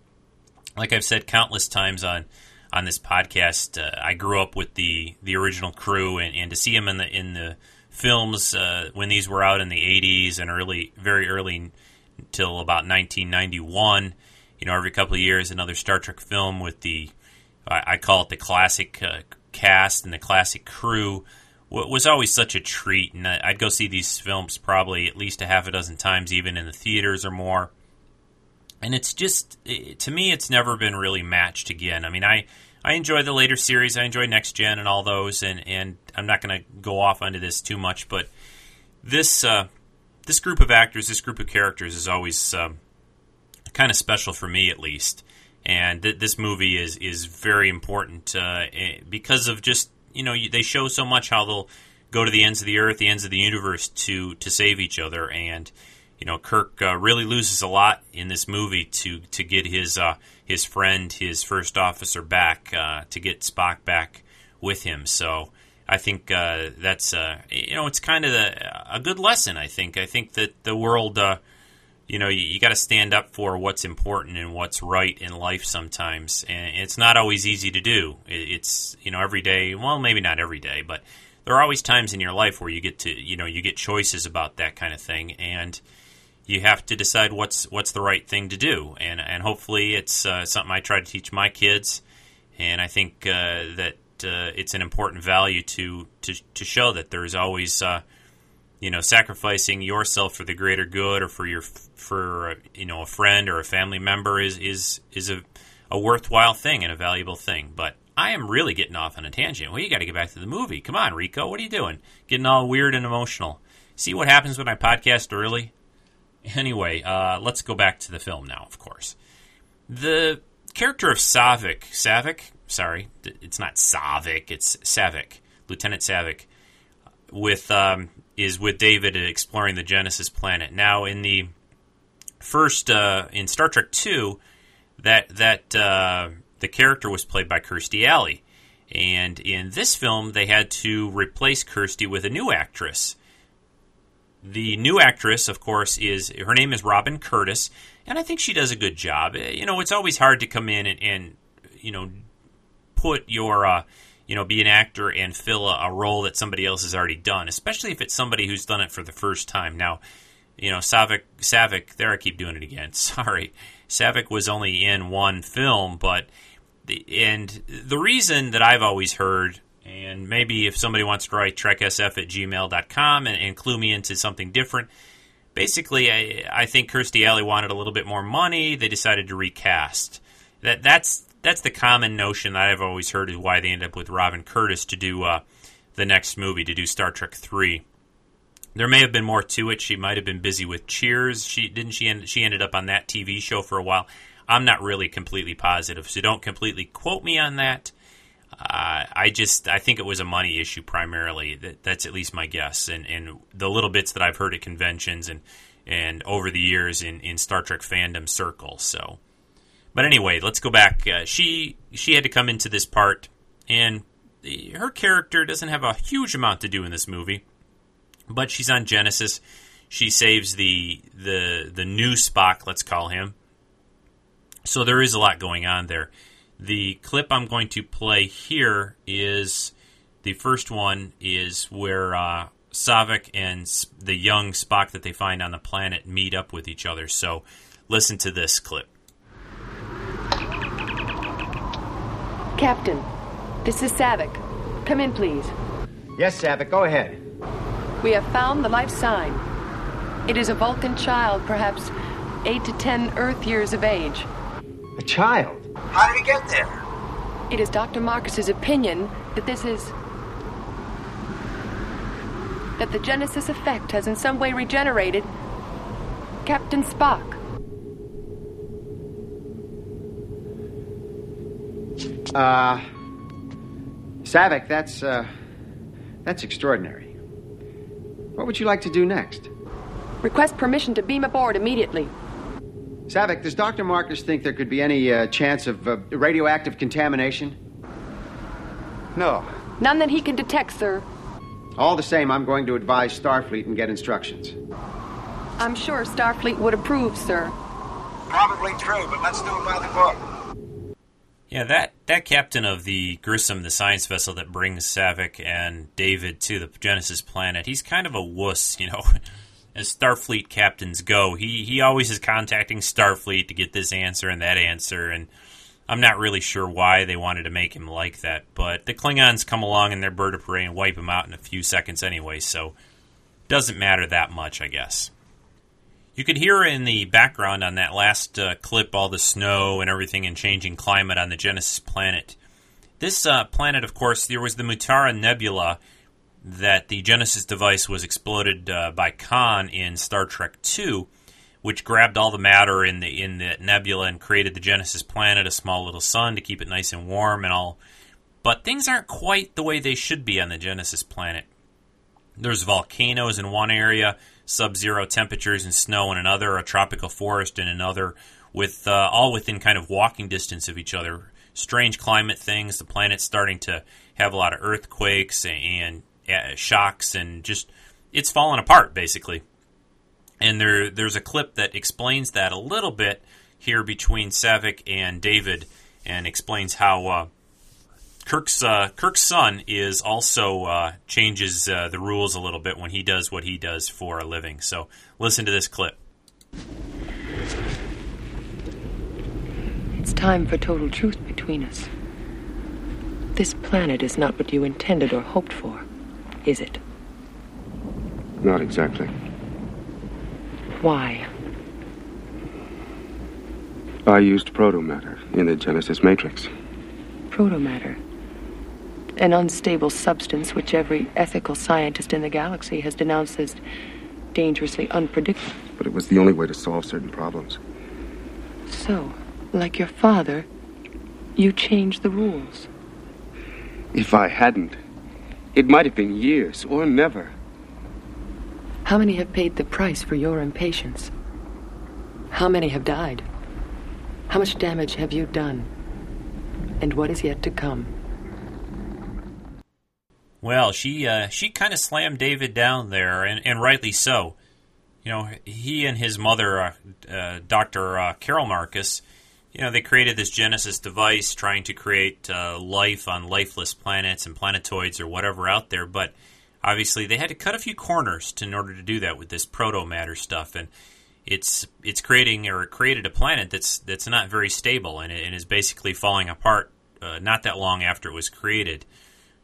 like I've said countless times on on this podcast. Uh, I grew up with the the original crew, and, and to see them in the in the films uh, when these were out in the '80s and early, very early until about 1991. You know, every couple of years, another Star Trek film with the I, I call it the classic uh, cast and the classic crew was always such a treat, and I'd go see these films probably at least a half a dozen times, even in the theaters or more and it's just to me it's never been really matched again. I mean, I I enjoy the later series. I enjoy Next Gen and all those, and, and I'm not going to go off onto this too much, but this uh, this group of actors, this group of characters, is always um, kind of special for me, at least. And th- this movie is is very important uh, because of just you know they show so much how they'll go to the ends of the earth, the ends of the universe to to save each other, and you know Kirk uh, really loses a lot in this movie to to get his uh, his friend, his first officer back, uh, to get Spock back with him. So I think uh, that's uh, you know it's kind of a, a, good lesson. I think I think that the world. You know, you, you got to stand up for what's important and what's right in life sometimes, and it's not always easy to do. It, it's you know every day. Well, maybe not every day, but there are always times in your life where you get to you know you get choices about that kind of thing, and you have to decide what's what's the right thing to do, and and hopefully it's uh, something I try to teach my kids, and I think uh, that uh, it's an important value to to to show that there is always uh, you know sacrificing yourself for the greater good or for your for you know a friend or a family member is is is a a worthwhile thing and a valuable thing, but. I am really getting off on a tangent. Well, you got to get back to the movie. Come on, Rico. What are you doing? Getting all weird and emotional. See what happens when I podcast early? Anyway, uh, let's go back to the film now, of course. The character of Saavik, Saavik, sorry, it's not Saavik, it's Saavik, Lieutenant Saavik, with um, is with David exploring the Genesis planet. Now, in the first uh, in Star Trek Two, that that uh, the character was played by Kirstie Alley, and in this film they had to replace Kirstie with a new actress. The new actress, of course, is her name is Robin Curtis, and I think she does a good job. Eh, you know, it's always hard to come in and, and you know put your uh, you know be an actor and fill a, a, role that somebody else has already done, especially if it's somebody who's done it for the first time. Now, you know, Saavik, Saavik, there I keep doing it again. Sorry, Saavik was only in one film, but the, and the reason that I've always heard and maybe if somebody wants to write treksf at gmail.com and, and clue me into something different, basically, I, I think Kirstie Alley wanted a little bit more money. They decided to recast. That that's that's the common notion that I've always heard is why they end up with Robin Curtis to do uh, the next movie to do Star Trek three. There may have been more to it. She might have been busy with Cheers. She didn't she end, she ended up on that TV show for a while. I'm not really completely positive, so don't completely quote me on that. Uh, I just I think it was a money issue primarily. That, that's at least my guess. And, and the little bits that I've heard at conventions and and over the years in, in Star Trek fandom circles. So, but anyway, let's go back. Uh, she she had to come into this part, and her character doesn't have a huge amount to do in this movie, but she's on Genesis. She saves the the the new Spock, let's call him. So there is a lot going on there. The clip I'm going to play here is the first one is where uh, Saavik and the young Spock that they find on the planet meet up with each other. So listen to this clip. Captain, this is Saavik. Come in, please. Yes, Saavik, go ahead. We have found the life sign. It is a Vulcan child, perhaps eight to ten Earth years of age. A child? How did he get there? It is Dr. Marcus's opinion that this is. that the Genesis effect has in some way regenerated Captain Spock. Uh. Saavik, that's, uh. That's extraordinary. What would you like to do next? Request permission to beam aboard immediately. Saavik, does Dr. Marcus think there could be any uh, chance of uh, radioactive contamination? No. None that he can detect, sir. All the same, I'm going to advise Starfleet and get instructions. I'm sure Starfleet would approve, sir. Probably true, but let's do it by the book. Yeah, that, that captain of the Grissom, the science vessel that brings Saavik and David to the Genesis planet, he's kind of a wuss, you know. as Starfleet captains go. He he always is contacting Starfleet to get this answer and that answer, and I'm not really sure why they wanted to make him like that. But the Klingons come along in their bird of prey and wipe him out in a few seconds anyway, so doesn't matter that much, I guess. You could hear in the background on that last uh, clip all the snow and everything and changing climate on the Genesis planet. This uh, planet, of course, there was the Mutara Nebula that the Genesis device was exploded uh, by Khan in Star Trek II, which grabbed all the matter in the in the nebula and created the Genesis planet, a small little sun to keep it nice and warm and all. But things aren't quite the way they should be on the Genesis planet. There's volcanoes in one area, sub-zero temperatures and snow in another, a tropical forest in another, with uh, all within kind of walking distance of each other. Strange climate things. The planet's starting to have a lot of earthquakes and uh, shocks, and just it's falling apart basically. And there, there's a clip that explains that a little bit here between Saavik and David, and explains how uh, Kirk's uh, Kirk's son is also uh, changes uh, the rules a little bit when he does what he does for a living. So listen to this clip. It's time for total truth between us. This planet is not what you intended or hoped for, is it? Not exactly. Why? I used protomatter in the Genesis Matrix. Protomatter. An unstable substance which every ethical scientist in the galaxy has denounced as dangerously unpredictable. But it was the only way to solve certain problems. So, like your father, you changed the rules. If I hadn't, it might have been years or never. How many have paid the price for your impatience? How many have died? How much damage have you done? And what is yet to come? Well, she uh, she kind of slammed David down there, and, and rightly so. You know, he and his mother, uh, uh, Dr. Uh, Carol Marcus, you know, they created this Genesis device trying to create uh, life on lifeless planets and planetoids or whatever out there, but obviously they had to cut a few corners to, in order to do that with this proto matter stuff, and it's it's creating or it created a planet that's that's not very stable and, and is basically falling apart uh, not that long after it was created.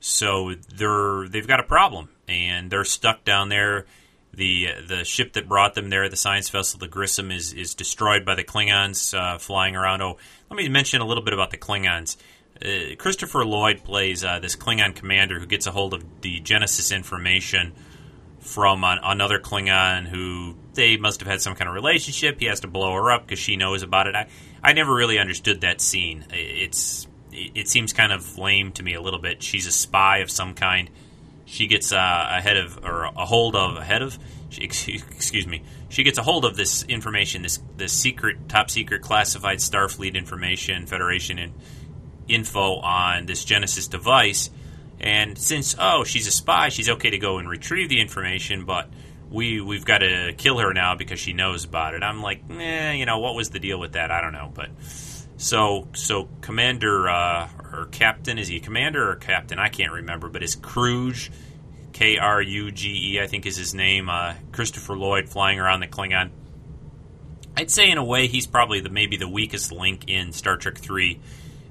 So they're they've got a problem and they're stuck down there. The the ship that brought them there, the science vessel, the Grissom, is is destroyed by the Klingons uh, flying around. Oh, let me mention a little bit about the Klingons. Uh, Christopher Lloyd plays uh, this Klingon commander who gets a hold of the Genesis information from an, another Klingon who they must have had some kind of relationship. He has to blow her up because she knows about it. I, I never really understood that scene. It's it seems kind of lame to me a little bit. She's a spy of some kind. She gets uh, ahead of or a hold of ahead of. She, excuse me. She gets a hold of this information, this this secret, top secret, classified Starfleet information, Federation and info on this Genesis device. And since oh she's a spy, she's okay to go and retrieve the information, but we we've got to kill her now because she knows about it. I'm like, eh, you know, what was the deal with that? I don't know, but so so Commander uh, or Captain is he commander or captain? I can't remember, but it's Kruge, K R U G E, I think is his name. Uh, Christopher Lloyd flying around the Klingon. I'd say in a way he's probably the maybe the weakest link in Star Trek Three,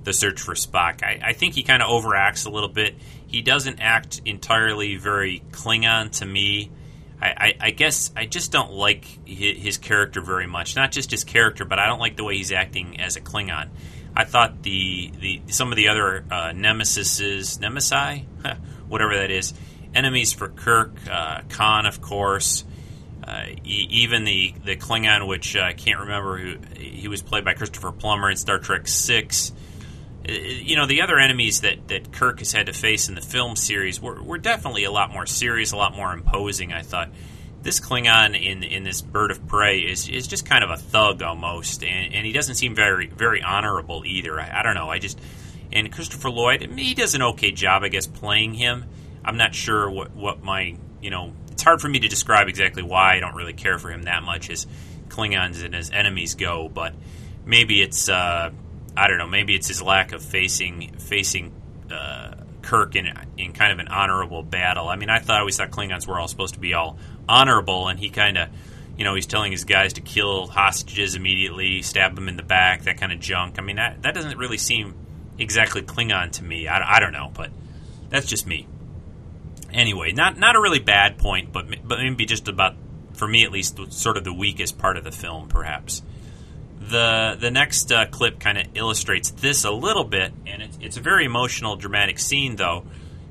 The Search for Spock. I, I think he kind of overacts a little bit. He doesn't act entirely very Klingon to me. I, I, guess I just don't like his, character very much. Not just his character, but I don't like the way he's acting as a Klingon. I thought the, the some of the other uh, nemesises, nemesi, whatever that is, enemies for Kirk, uh, Khan, of course, uh, e- even the the Klingon, which I can't remember who he was played by Christopher Plummer in Star Trek Six. Uh, you know, the other enemies that, that Kirk has had to face in the film series were, were definitely a lot more serious, a lot more imposing, I thought. This Klingon in in this Bird of Prey is, is just kind of a thug almost, and, and he doesn't seem very very honorable either. I, I don't know. I just and Christopher Lloyd, he does an okay job, I guess, playing him. I'm not sure what what my you know. It's hard for me to describe exactly why I don't really care for him that much as Klingons and as enemies go, but maybe it's uh, I don't know. Maybe it's his lack of facing facing uh, Kirk in in kind of an honorable battle. I mean, I thought I always thought Klingons were all supposed to be all honorable, and he kind of, you know, he's telling his guys to kill hostages immediately, stab them in the back, that kind of junk. I mean, that that doesn't really seem exactly Klingon to me. I, I don't know, but that's just me. Anyway, not not a really bad point, but but maybe just about for me at least, sort of the weakest part of the film, perhaps. The the next uh, clip kind of illustrates this a little bit, and it's, it's a very emotional, dramatic scene. Though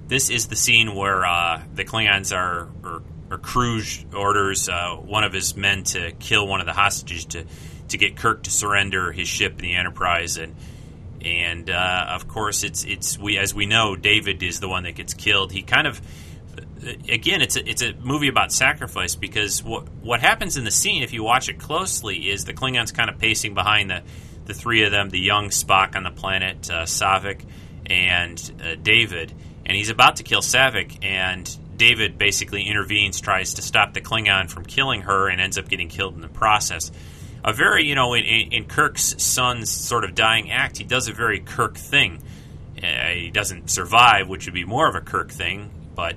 this is the scene where uh, the Klingons are or, or Kruge orders uh, one of his men to kill one of the hostages to to get Kirk to surrender his ship the Enterprise, and and uh, of course it's it's we as we know David is the one that gets killed. He kind of again it's a, it's a movie about sacrifice because what what happens in the scene if you watch it closely is the Klingons kind of pacing behind the the three of them, the young Spock on the planet, uh, Saavik, and uh, David, and he's about to kill Saavik, and David basically intervenes, tries to stop the Klingon from killing her, and ends up getting killed in the process a very, you know, in, in, Kirk's son's sort of dying act, he does a very Kirk thing. Uh, he doesn't survive, which would be more of a Kirk thing, but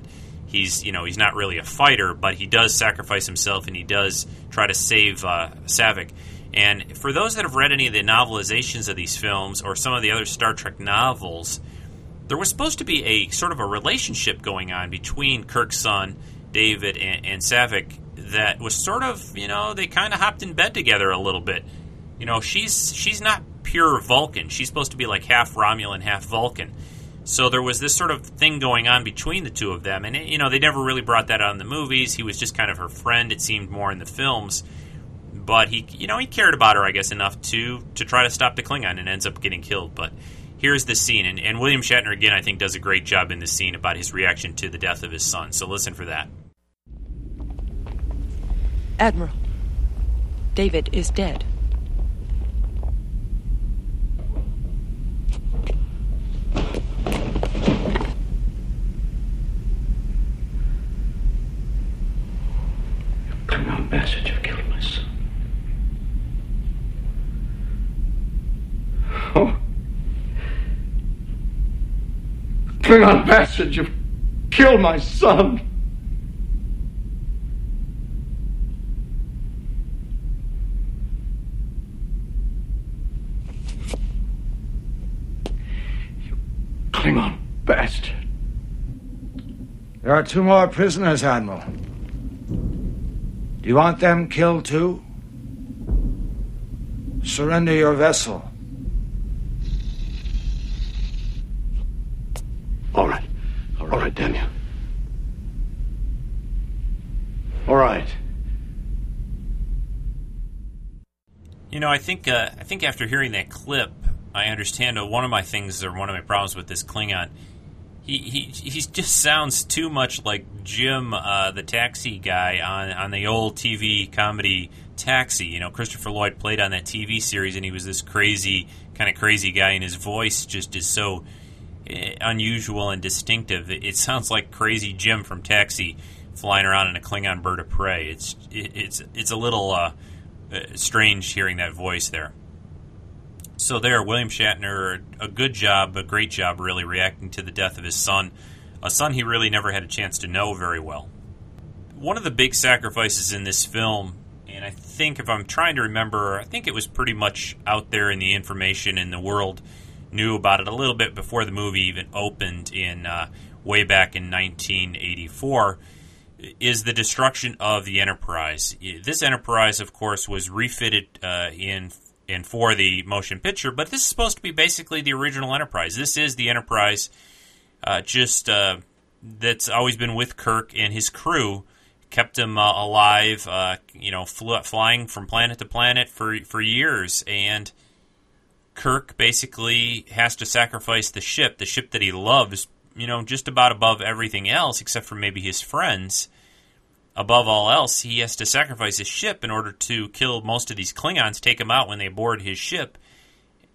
he's, you know, he's not really a fighter, but he does sacrifice himself and he does try to save uh, Saavik. And for those that have read any of the novelizations of these films or some of the other Star Trek novels, there was supposed to be a sort of a relationship going on between Kirk's son, David, and, and Saavik that was sort of, you know, they kind of hopped in bed together a little bit. You know, she's she's not pure Vulcan. She's supposed to be like half Romulan, half Vulcan. So there was this sort of thing going on between the two of them, and you know they never really brought that out in the movies. He was just kind of her friend. It seemed more in the films, but he, you know, he cared about her, I guess, enough to to try to stop the Klingon, and ends up getting killed. But here's the scene, and, and William Shatner again, I think, does a great job in this scene about his reaction to the death of his son. So listen for that. Admiral, David is dead. You've killed my son. Oh. Klingon bastard, you've killed my son. Klingon bastard. There are two more prisoners, Admiral. Do you want them killed too? Surrender your vessel. All right. All right, All right damn you. All right. You know, I think uh, I think after hearing that clip, I understand uh, one of my things or one of my problems with this Klingon. He he he just sounds too much like Jim, uh, the taxi guy on on the old TV comedy Taxi. You know, Christopher Lloyd played on that TV series, and he was this crazy kind of crazy guy, and his voice just is so uh, unusual and distinctive. It, it, sounds like crazy Jim from Taxi flying around in a Klingon bird of prey. It's it, it's it's a little uh, uh strange hearing that voice there so there, William Shatner, a good job, a great job, really reacting to the death of his son, a son he really never had a chance to know very well. One of the big sacrifices in this film, and I think if I'm trying to remember, I think it was pretty much out there in the information in the world knew about it a little bit before the movie even opened in uh, way back in 1984 is the destruction of the Enterprise. This Enterprise, of course, was refitted uh, in and for the motion picture, but this is supposed to be basically the original Enterprise. This is the Enterprise, uh, just uh, that's always been with Kirk and his crew, kept him uh, alive, uh, you know, fl- flying from planet to planet for for years, and Kirk basically has to sacrifice the ship, the ship that he loves, you know, just about above everything else, except for maybe his friends above all else, he has to sacrifice his ship in order to kill most of these Klingons, take them out when they board his ship,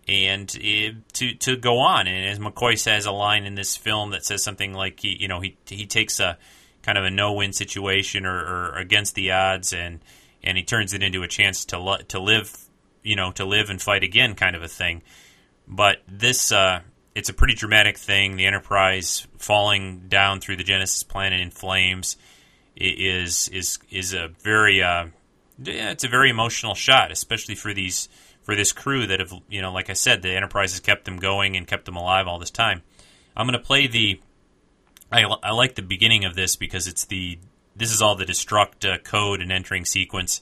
and uh, to to go on. And as McCoy says, a line in this film that says something like he, you know, he he takes a kind of a no win situation or, or, against the odds, and and he turns it into a chance to to live, you know, to live and fight again, kind of a thing. But this. Uh, it's a pretty dramatic thing. The Enterprise falling down through the Genesis planet in flames is is is a very uh, yeah, it's a very emotional shot, especially for these for this crew that have you know, like I said, the Enterprise has kept them going and kept them alive all this time. I'm going to play the. I, I like the beginning of this because it's the this is all the destruct uh, code and entering sequence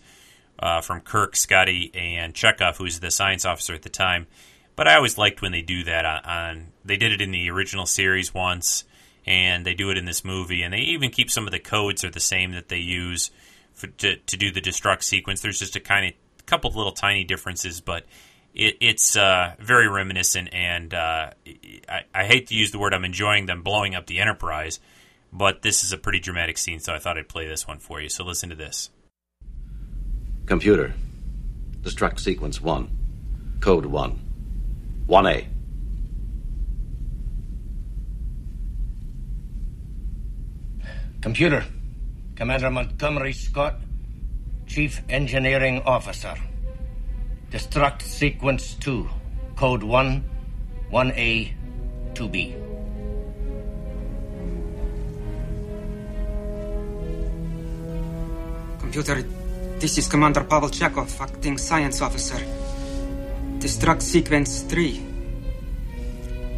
uh, from Kirk, Scotty, and Chekov, who's the science officer at the time. But I always liked when they do that. On, on they did it in the original series once, and they do it in this movie, and they even keep some of the codes are the same that they use for, to to do the destruct sequence. There's just a kind of couple of little tiny differences, but it, it's uh, very reminiscent. And uh, I, I hate to use the word I'm enjoying them blowing up the Enterprise, but this is a pretty dramatic scene, so I thought I'd play this one for you. So listen to this. Computer, destruct sequence 1, code 1, 1A. Computer, Commander Montgomery Scott, Chief Engineering Officer. Destruct sequence 2, code 1, 1A, 2B. Computer, this is Commander Pavel Chekov, acting science officer. Destruct sequence 3.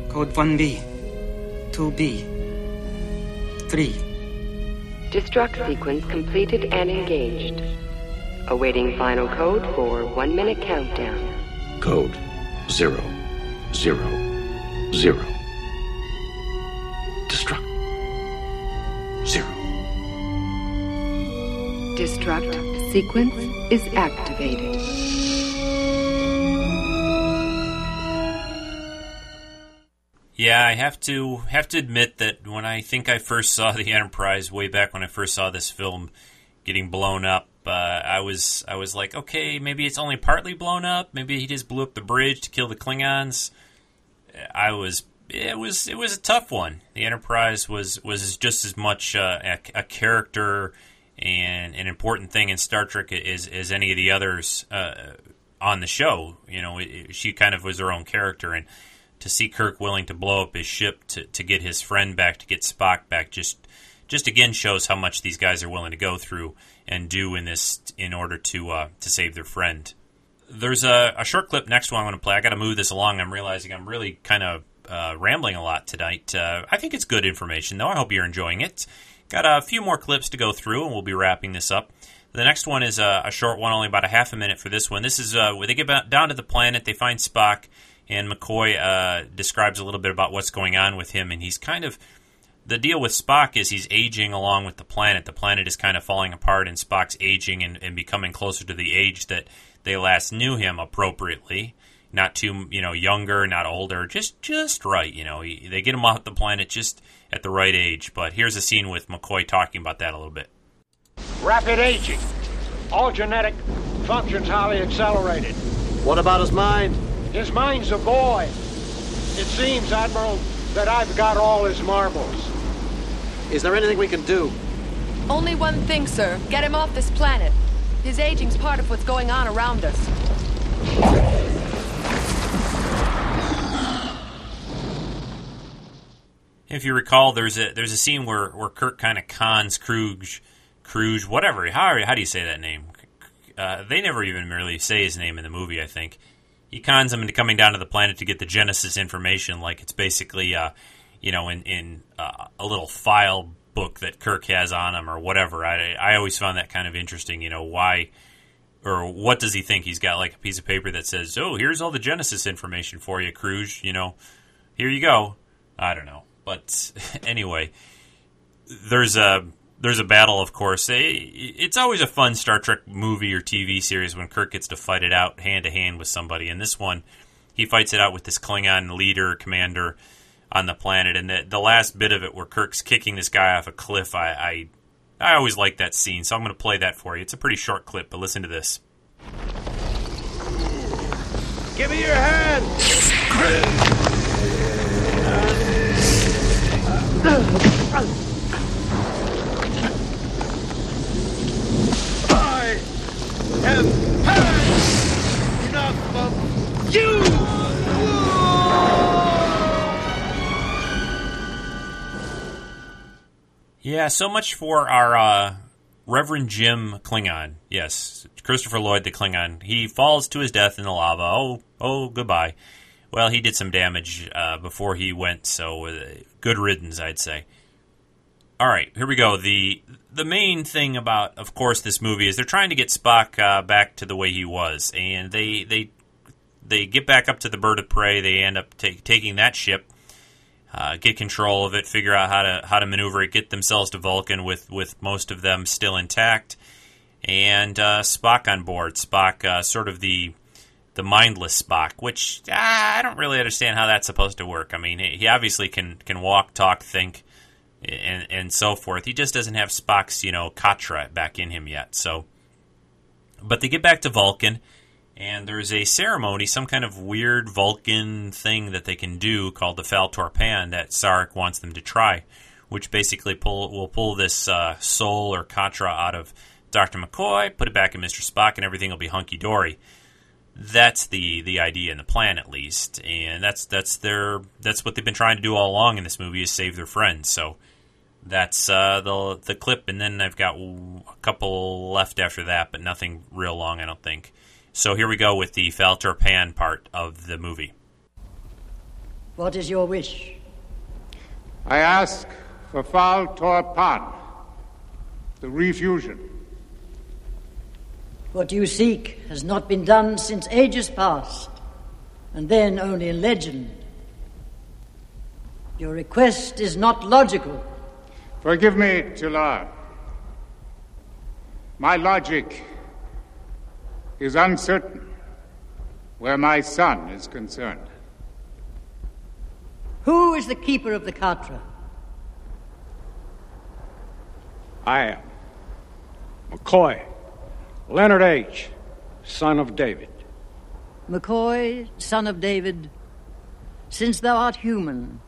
Code 1B. 2B. 3. Destruct sequence completed and engaged. Awaiting final code for one minute countdown. Code 0, 0, 0. Destruct. 0. Destruct sequence is activated. Yeah, I have to have to admit that when I think I first saw the Enterprise way back when I first saw this film getting blown up, uh, I was I was like, okay, maybe it's only partly blown up. Maybe he just blew up the bridge to kill the Klingons. I was it was it was a tough one. The Enterprise was was just as much uh, a, a, character and an important thing in Star Trek as as any of the others uh, on the show. You know, it, she kind of was her own character and to see Kirk willing to blow up his ship to, to get his friend back, to get Spock back, just just again shows how much these guys are willing to go through and do in this in order to uh, to save their friend. There's a, a short clip next one I'm going to play. I got to move this along. I'm realizing I'm really kind of uh, rambling a lot tonight. Uh, I think it's good information though. I hope you're enjoying it. Got a few more clips to go through, and we'll be wrapping this up. The next one is a, a short one, only about a half a minute for this one. This is uh, where they get down to the planet. They find Spock and McCoy uh, describes a little bit about what's going on with him, and he's kind of the deal with Spock is he's aging along with the planet. The planet is kind of falling apart, and Spock's aging and, and becoming closer to the age that they last knew him appropriately. Not too, you know, younger, not older, just just right. You know, he, they get him off the planet just at the right age. But here's a scene with McCoy talking about that a little bit. Rapid aging, all genetic functions highly accelerated. What about his mind? His mind's a void. It seems, Admiral, that I've got all his marbles. Is there anything we can do? Only one thing, sir. Get him off this planet. His aging's part of what's going on around us. If you recall, there's a there's a scene where, where Kirk kind of cons Kruge, Kruge, whatever. How how do you say that name? Uh, they never even really say his name in the movie. I think he cons him into coming down to the planet to get the Genesis information, like it's basically, uh, you know, in in uh, a little file book that Kirk has on him or whatever. I I always found that kind of interesting. You know, why or what does he think? He's got like a piece of paper that says, "Oh, here's all the Genesis information for you, Kruge." You know, here you go. I don't know, but anyway, there's a there's a battle, of course. Eh, it's always a fun Star Trek movie or TV series when Kirk gets to fight it out hand to hand with somebody. And this one, he fights it out with this Klingon leader, commander on the planet. And the, the last bit of it, where Kirk's kicking this guy off a cliff, I, I, I always like that scene. So I'm going to play that for you. It's a pretty short clip, but listen to this. Give me your hand! I have had enough of you! Yeah, so much for our uh, Reverend Jim Klingon. Yes, Christopher Lloyd, the Klingon. He falls to his death in the lava. Oh, oh, goodbye. Well, he did some damage uh, before he went, so uh, good riddance, I'd say. All right, here we go. The the main thing about, of course, this movie is they're trying to get Spock uh, back to the way he was, and they they they get back up to the bird of prey. They end up ta- taking that ship, uh, get control of it, figure out how to how to maneuver it, get themselves to Vulcan with with most of them still intact, and uh, Spock on board. Spock, uh, sort of the the mindless Spock, which uh, I don't really understand how that's supposed to work. I mean, he obviously can can walk, talk, think and and so forth. He just doesn't have Spock's you know Katra back in him yet. So, but they get back to Vulcan, and there's a ceremony, some kind of weird Vulcan thing that they can do called the Fal-Tor-Pan that Sarek wants them to try, which basically pull will pull this uh, soul or Katra out of Doctor McCoy, put it back in Mister Spock, and everything will be hunky dory. That's the the idea in the plan, at least, and that's that's their that's what they've been trying to do all along in this movie is save their friends. So that's uh, the the clip, and then I've got a couple left after that, but nothing real long, I don't think. So here we go with the Fal-Tor-Pan part of the movie. What is your wish? I ask for Fal-Tor-Pan, the refusion. What you seek has not been done since ages past, and then only in legend. Your request is not logical. Forgive me, T'Lar. My logic is uncertain where my son is concerned. Who is the keeper of the Katra? I am. McCoy. Leonard H., son of David. McCoy, son of David, since thou art human,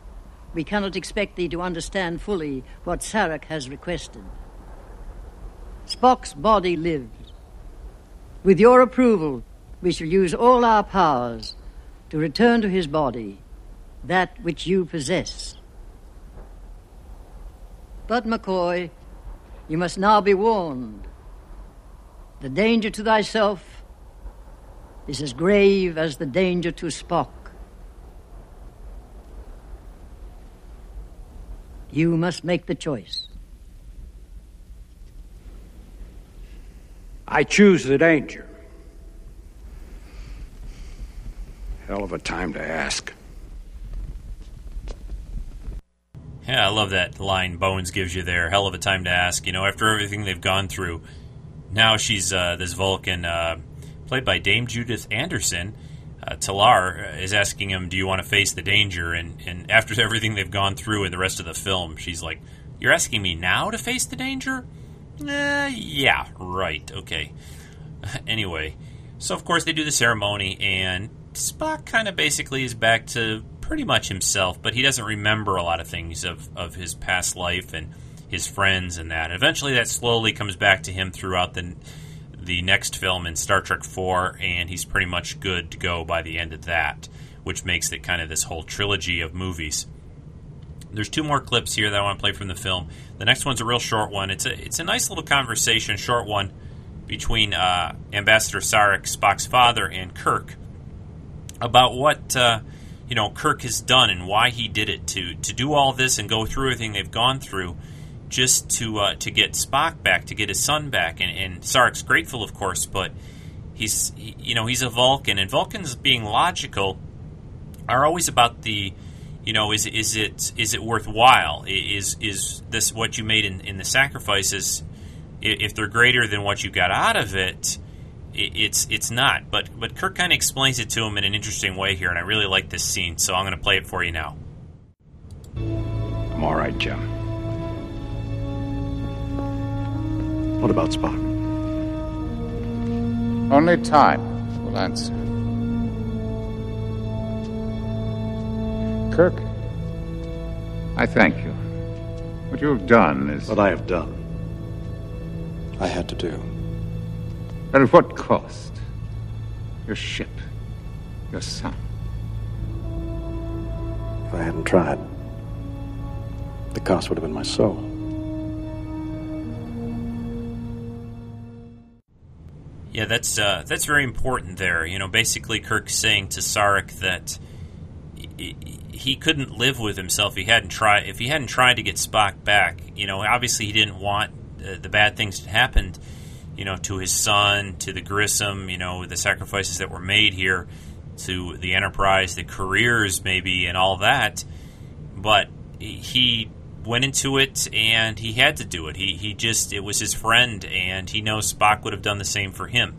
we cannot expect thee to understand fully what Sarek has requested. Spock's body lives. With your approval, we shall use all our powers to return to his body that which you possess. But, McCoy, you must now be warned. The danger to thyself is as grave as the danger to Spock. You must make the choice. I choose the danger. Hell of a time to ask. Yeah, I love that line Bones gives you there. Hell of a time to ask. You know, after everything they've gone through, now she's uh, this Vulcan, uh, played by Dame Judith Anderson. Uh, T'Lar is asking him, "Do you want to face the danger?" And and after everything they've gone through in the rest of the film, she's like, "You're asking me now to face the danger?" Uh, yeah, right. Okay. anyway, so of course they do the ceremony, and Spock kind of basically is back to pretty much himself, but he doesn't remember a lot of things of, of his past life and his friends and that. Eventually, that slowly comes back to him throughout the the next film in Star Trek Four, and he's pretty much good to go by the end of that, which makes it kind of this whole trilogy of movies. There's two more clips here that I want to play from the film. The next one's a real short one. It's a it's a nice little conversation, short one, between uh, Ambassador Sarek, Spock's father, and Kirk about what uh, you know Kirk has done and why he did it to to do all this and go through everything they've gone through just to uh, to get Spock back, to get his son back, and, and Sarek's grateful, of course, but he's he, you know he's a Vulcan, and Vulcans being logical are always about the you know is is it is it worthwhile? Is is this what you made in, in the sacrifices? If they're greater than what you got out of it, it's it's not. But but Kirk kind of explains it to him in an interesting way here, and I really like this scene, so I'm going to play it for you now. I'm all right, Jim. What about Spock? Only time will answer. Kirk, I thank you. What you have done is. What I have done, I had to do. But at what cost? Your ship, your son. If I hadn't tried, the cost would have been my soul. Yeah, that's uh, that's very important there. You know, basically Kirk's saying to Sarek that he, couldn't live with himself. He hadn't tried. If he hadn't tried to get Spock back, you know, obviously he didn't want uh, the bad things to happen, you know, to his son, to the Grissom, you know, the sacrifices that were made here, to the Enterprise, the careers maybe, and all that. But he went into it and he had to do it. He he just it was his friend, and he knows Spock would have done the same for him.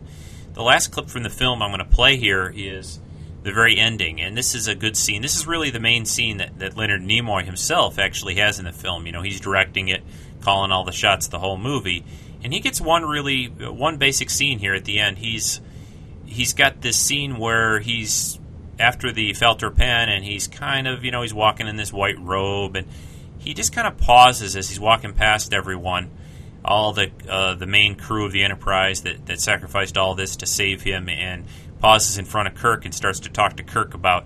The last clip from the film I'm going to play here is the very ending, and this is a good scene. This is really the main scene that, that Leonard Nimoy himself actually has in the film. You know, he's directing it, calling all the shots the whole movie, and he gets one really one basic scene here at the end. He's he's got this scene where he's after the Fal-Tor-Pan, and he's kind of you know he's walking in this white robe, and he just kind of pauses as he's walking past everyone, all the uh, the main crew of the Enterprise that that sacrificed all this to save him, and pauses in front of Kirk and starts to talk to Kirk about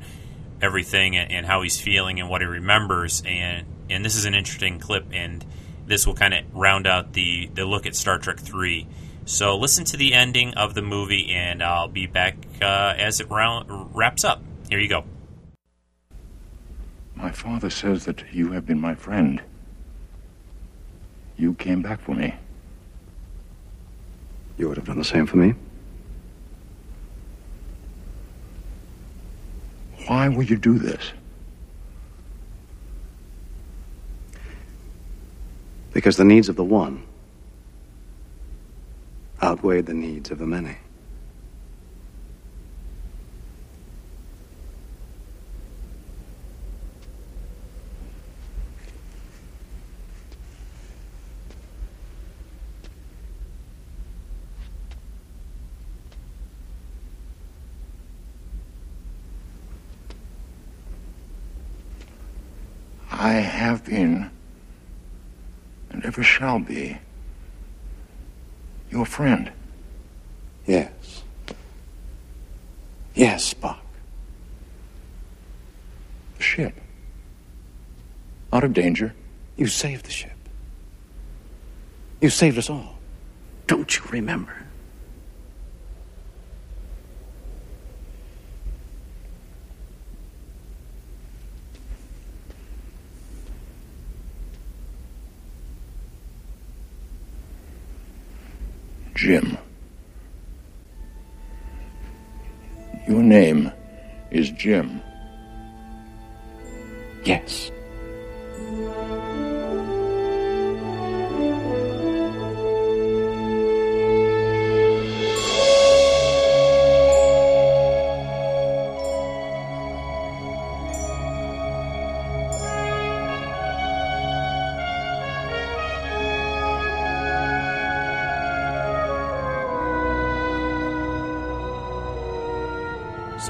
everything and, and how he's feeling and what he remembers, and and this is an interesting clip, and this will kind of round out the the look at Star Trek three. So listen to the ending of the movie, and I'll be back uh, as it round, wraps up. Here you go. My father says that you have been my friend. You came back for me. You would have done the same for me? Why would you do this? Because the needs of the one outweighed the needs of the many. I have been, and ever shall be, your friend. Yes. Yes, Spock. The ship. Out of danger. You saved the ship. You saved us all. Don't you remember? Jim. Your name is Jim. Yes.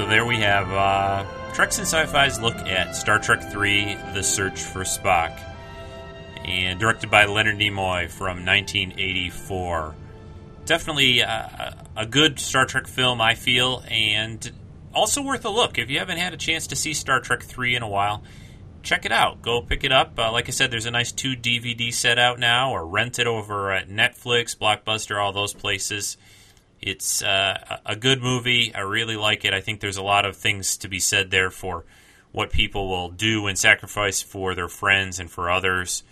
There we have uh, Treks in Sci-Fi's look at Star Trek III: The Search for Spock, and directed by Leonard Nimoy from 1984. Definitely uh, a good Star Trek film, I feel, and also worth a look. If you haven't had a chance to see Star Trek III in a while, check it out. Go pick it up. Uh, like I said, there's a nice two DVD set out now, or rent it over at Netflix, Blockbuster, all those places. It's uh, a good movie. I really like it. I think there's a lot of things to be said there for what people will do and sacrifice for their friends and for others.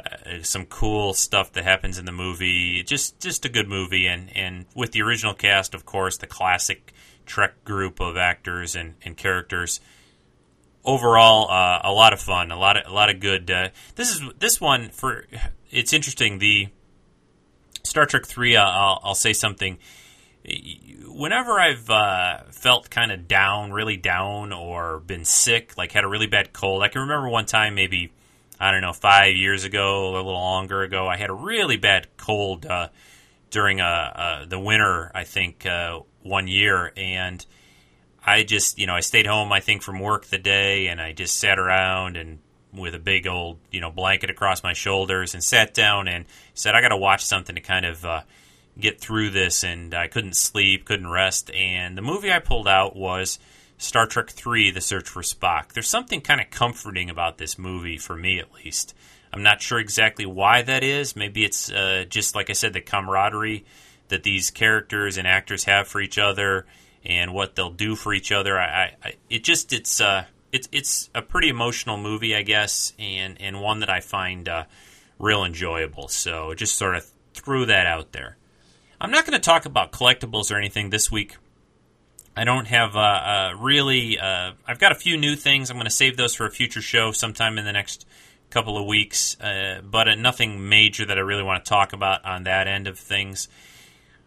Uh, some cool stuff that happens in the movie. Just just a good movie, and, and with the original cast, of course, the classic Trek group of actors and, and characters. Overall, uh, a lot of fun, a lot of a lot of good. Uh, this is this one for. It's interesting. The Star Trek Three. I'll, I'll say something whenever I've uh, felt kind of down, really down, or been sick, like had a really bad cold, I can remember one time, maybe I don't know, five years ago, a little longer ago, I had a really bad cold uh, during uh, uh the winter. I think uh, one year, and I just, you know, I stayed home. I think from work the day, and I just sat around and with a big old, you know, blanket across my shoulders, and sat down and said, I got to watch something to kind of uh, get through this, and I couldn't sleep, couldn't rest. And the movie I pulled out was Star Trek III The Search for Spock. There's something kind of comforting about this movie, for me at least. I'm not sure exactly why that is. Maybe it's uh, just, like I said, the camaraderie that these characters and actors have for each other and what they'll do for each other. I, I it just, it's, uh, it's it's a pretty emotional movie, I guess, and and one that I find uh, real enjoyable. So just sort of threw that out there. I'm not going to talk about collectibles or anything this week. I don't have uh, uh, really. Uh, I've got a few new things. I'm going to save those for a future show sometime in the next couple of weeks, uh, but uh, nothing major that I really want to talk about on that end of things.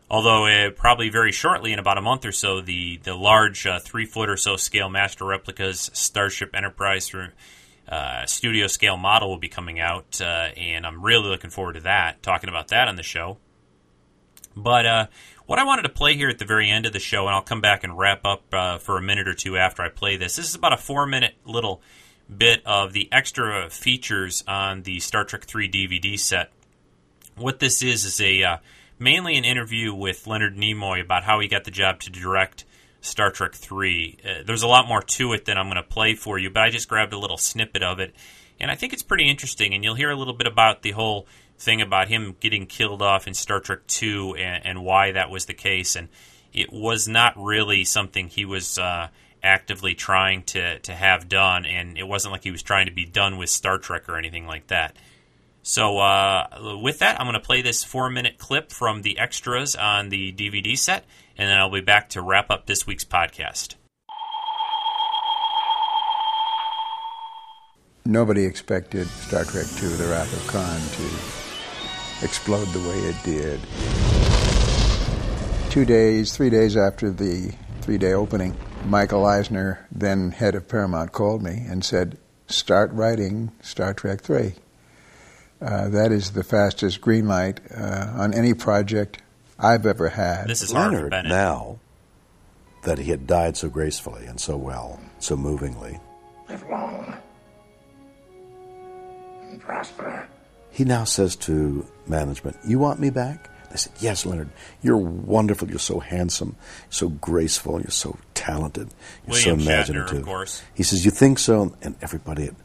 Although uh, probably very shortly, in about a month or so, the the large three foot or so scale master replicas Starship Enterprise for studio scale model will be coming out, and I'm really looking forward to that. Talking about that on the show. But what I wanted to play here at the very end of the show, and I'll come back and wrap up uh, for a minute or two after I play this. This is about a four minute little bit of the extra features on the Star Trek 3 DVD set. What this is is a uh, mainly an interview with Leonard Nimoy about how he got the job to direct Star Trek 3. Uh, there's a lot more to it than I'm going to play for you, but I just grabbed a little snippet of it, and I think it's pretty interesting. And you'll hear a little bit about the whole thing about him getting killed off in Star Trek Two and, and why that was the case, and it was not really something he was uh, actively trying to to have done, and it wasn't like he was trying to be done with Star Trek or anything like that. So uh, with that, I'm going to play this four minute clip from the extras on the DVD set, and then I'll be back to wrap up this week's podcast. Nobody expected Star Trek II The Wrath of Khan to explode the way it did. Two days, three days after the three day opening, Michael Eisner, then head of Paramount, called me and said, Start writing Star Trek 3. Uh, that is the fastest green light uh, on any project I've ever had. This is Leonard now that he had died so gracefully and so well, so movingly. Live long and prosper. He now says to management, You want me back? They said, Yes, Leonard. You're wonderful. You're so handsome, so graceful. You're so talented. You're William so imaginative. Shatner, of course. He says, You think so? And everybody at,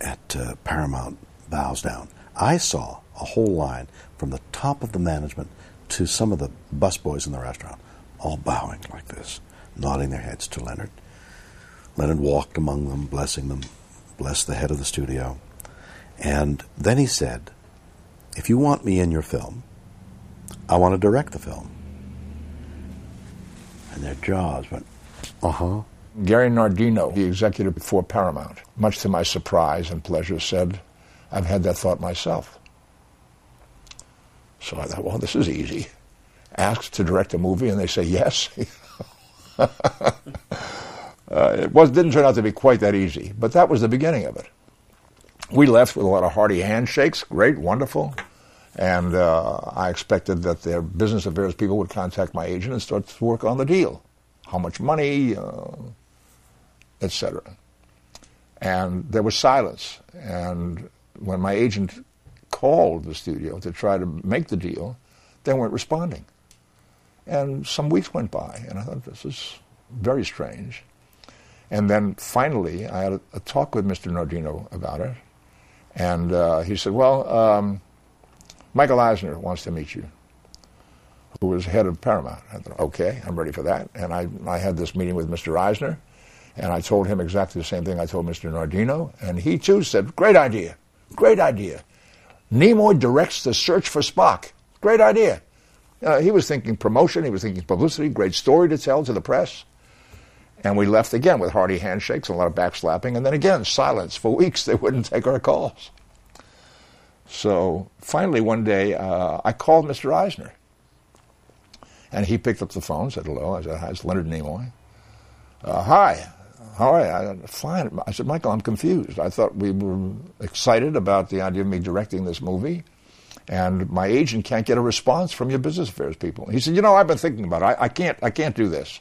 at uh, Paramount bows down. I saw a whole line from the top of the management to some of the busboys in the restaurant, all bowing like this, nodding their heads to Leonard. Leonard walked among them, blessing them, blessed the head of the studio. And then he said, If you want me in your film, I want to direct the film. And their jaws went, uh huh. Gary Nardino, the executive for Paramount, much to my surprise and pleasure, said, I've had that thought myself. So I thought, well, this is easy. Asked to direct a movie, and they say yes. uh, it was, didn't turn out to be quite that easy, but that was the beginning of it we left with a lot of hearty handshakes. Great, wonderful. And uh, I expected that their business affairs people would contact my agent and start to work on the deal. How much money, uh, etc. And there was silence. And when my agent called the studio to try to make the deal, they weren't responding. And some weeks went by, and I thought, this is very strange. And then finally, I had a, a talk with Mr. Nardino about it. And uh, he said, Well, um, Michael Eisner wants to meet you, who was head of Paramount. I thought, Okay, I'm ready for that. And I, I had this meeting with Mr. Eisner, and I told him exactly the same thing I told Mr. Nardino. And he too said, Great idea, great idea. Nimoy directs the search for Spock. Great idea. Uh, he was thinking promotion, he was thinking publicity, great story to tell to the press. And we left again with hearty handshakes and a lot of backslapping, and then again, silence. For weeks, they wouldn't take our calls. So finally, one day, uh, I called Mr. Eisner. And he picked up the phone, said hello. I said, hi, it's Leonard Nimoy. Uh, hi, how are you? I, fine. I said, Michael, I'm confused. I thought we were excited about the idea of me directing this movie, and my agent can't get a response from your business affairs people. He said, you know, I've been thinking about it. I, I can't, I can't do this.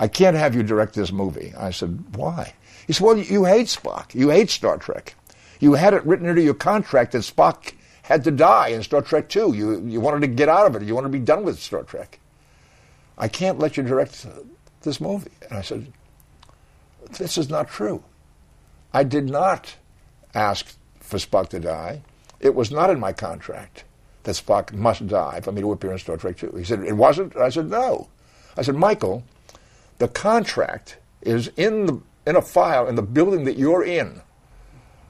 I can't have you direct this movie. I said, why? He said, well, you hate Spock. You hate Star Trek. You had it written into your contract that Spock had to die in Star Trek 2. You, you wanted to get out of it. You wanted to be done with Star Trek. I can't let you direct this movie. And I said, this is not true. I did not ask for Spock to die. It was not in my contract that Spock must die for me to appear in Star Trek 2. He said, it wasn't? I said, no. I said, Michael, the contract is in the in a file in the building that you're in,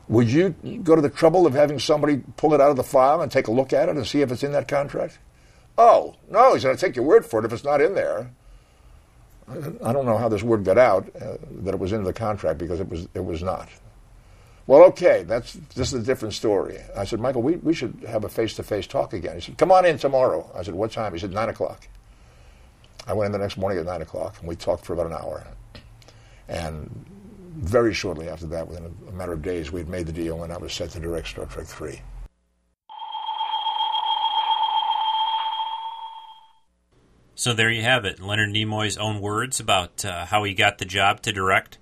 would you go to the trouble of having somebody pull it out of the file and take a look at it and see if it's in that contract? Oh, no, he's going to take your word for it if it's not in there. I don't know how this word got out uh, that it was in the contract because it was it was not. Well, okay, that's this is a different story. I said, Michael, we, we should have a face to face talk again. He said, Come on in tomorrow. I said, What time? He said, Nine o'clock. I went in the next morning at nine o'clock and we talked for about an hour. And very shortly after that, within a, matter of days, we had made the deal and I was set to direct Star Trek Three. So there you have it. Leonard Nimoy's own words about uh, how he got the job to direct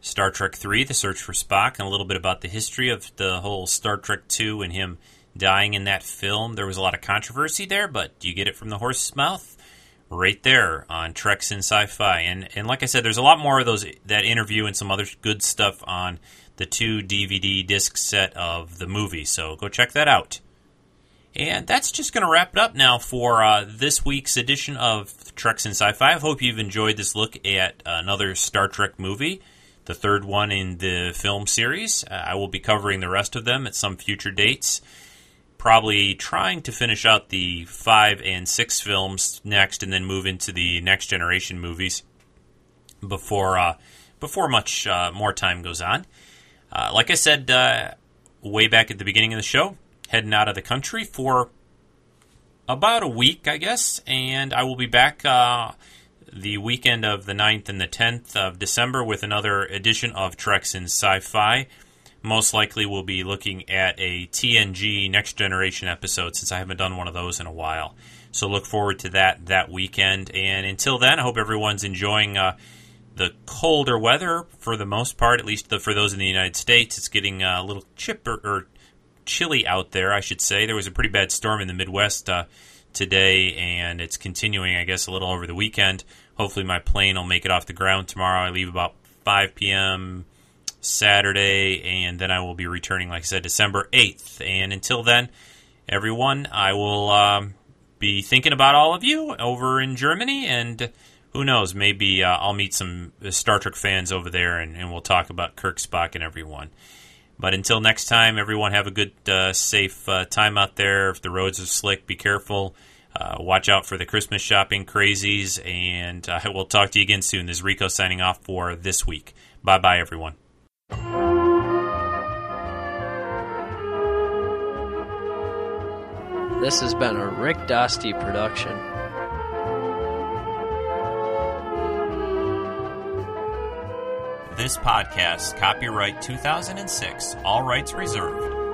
Star Trek III, The Search for Spock, and a little bit about the history of the whole Star Trek II and him dying in that film. There was a lot of controversy there, but do you get it from the horse's mouth right there on Treks in Sci-Fi. And and like I said, there's a lot more of those that interview and some other good stuff on the two DVD disc set of the movie. So go check that out. And that's just going to wrap it up now for uh, this week's edition of Treks in Sci-Fi. I hope you've enjoyed this look at another Star Trek movie, the third one in the film series. Uh, I will be covering the rest of them at some future dates. Probably trying to finish out the five and six films next, and then move into the next generation movies before uh, before much uh, more time goes on. Uh, like I said uh, way back at the beginning of the show, heading out of the country for about a week, I guess, and I will be back uh, the weekend of the 9th and the 10th of December with another edition of Treks in Sci Fi. Most likely, we'll be looking at a TNG Next Generation episode since I haven't done one of those in a while. So, look forward to that that weekend. And until then, I hope everyone's enjoying uh, the colder weather for the most part, at least the, for those in the United States. It's getting uh, a little chipper or chilly out there, I should say. There was a pretty bad storm in the Midwest uh, today, and it's continuing, I guess, a little over the weekend. Hopefully, my plane will make it off the ground tomorrow. I leave about 5 p.m. Saturday, and then I will be returning, like I said, December 8th. And until then, everyone, I will um, be thinking about all of you over in Germany, and who knows, maybe uh, I'll meet some Star Trek fans over there, and, and we'll talk about Kirk, Spock, and everyone. But until next time, everyone have a good, uh, safe uh, time out there. If the roads are slick, be careful. Uh, watch out for the Christmas shopping crazies, and uh, we'll talk to you again soon. This is Rico signing off for this week. Bye bye, everyone. This has been a Rick Dosty production. This podcast, copyright 2006, all rights reserved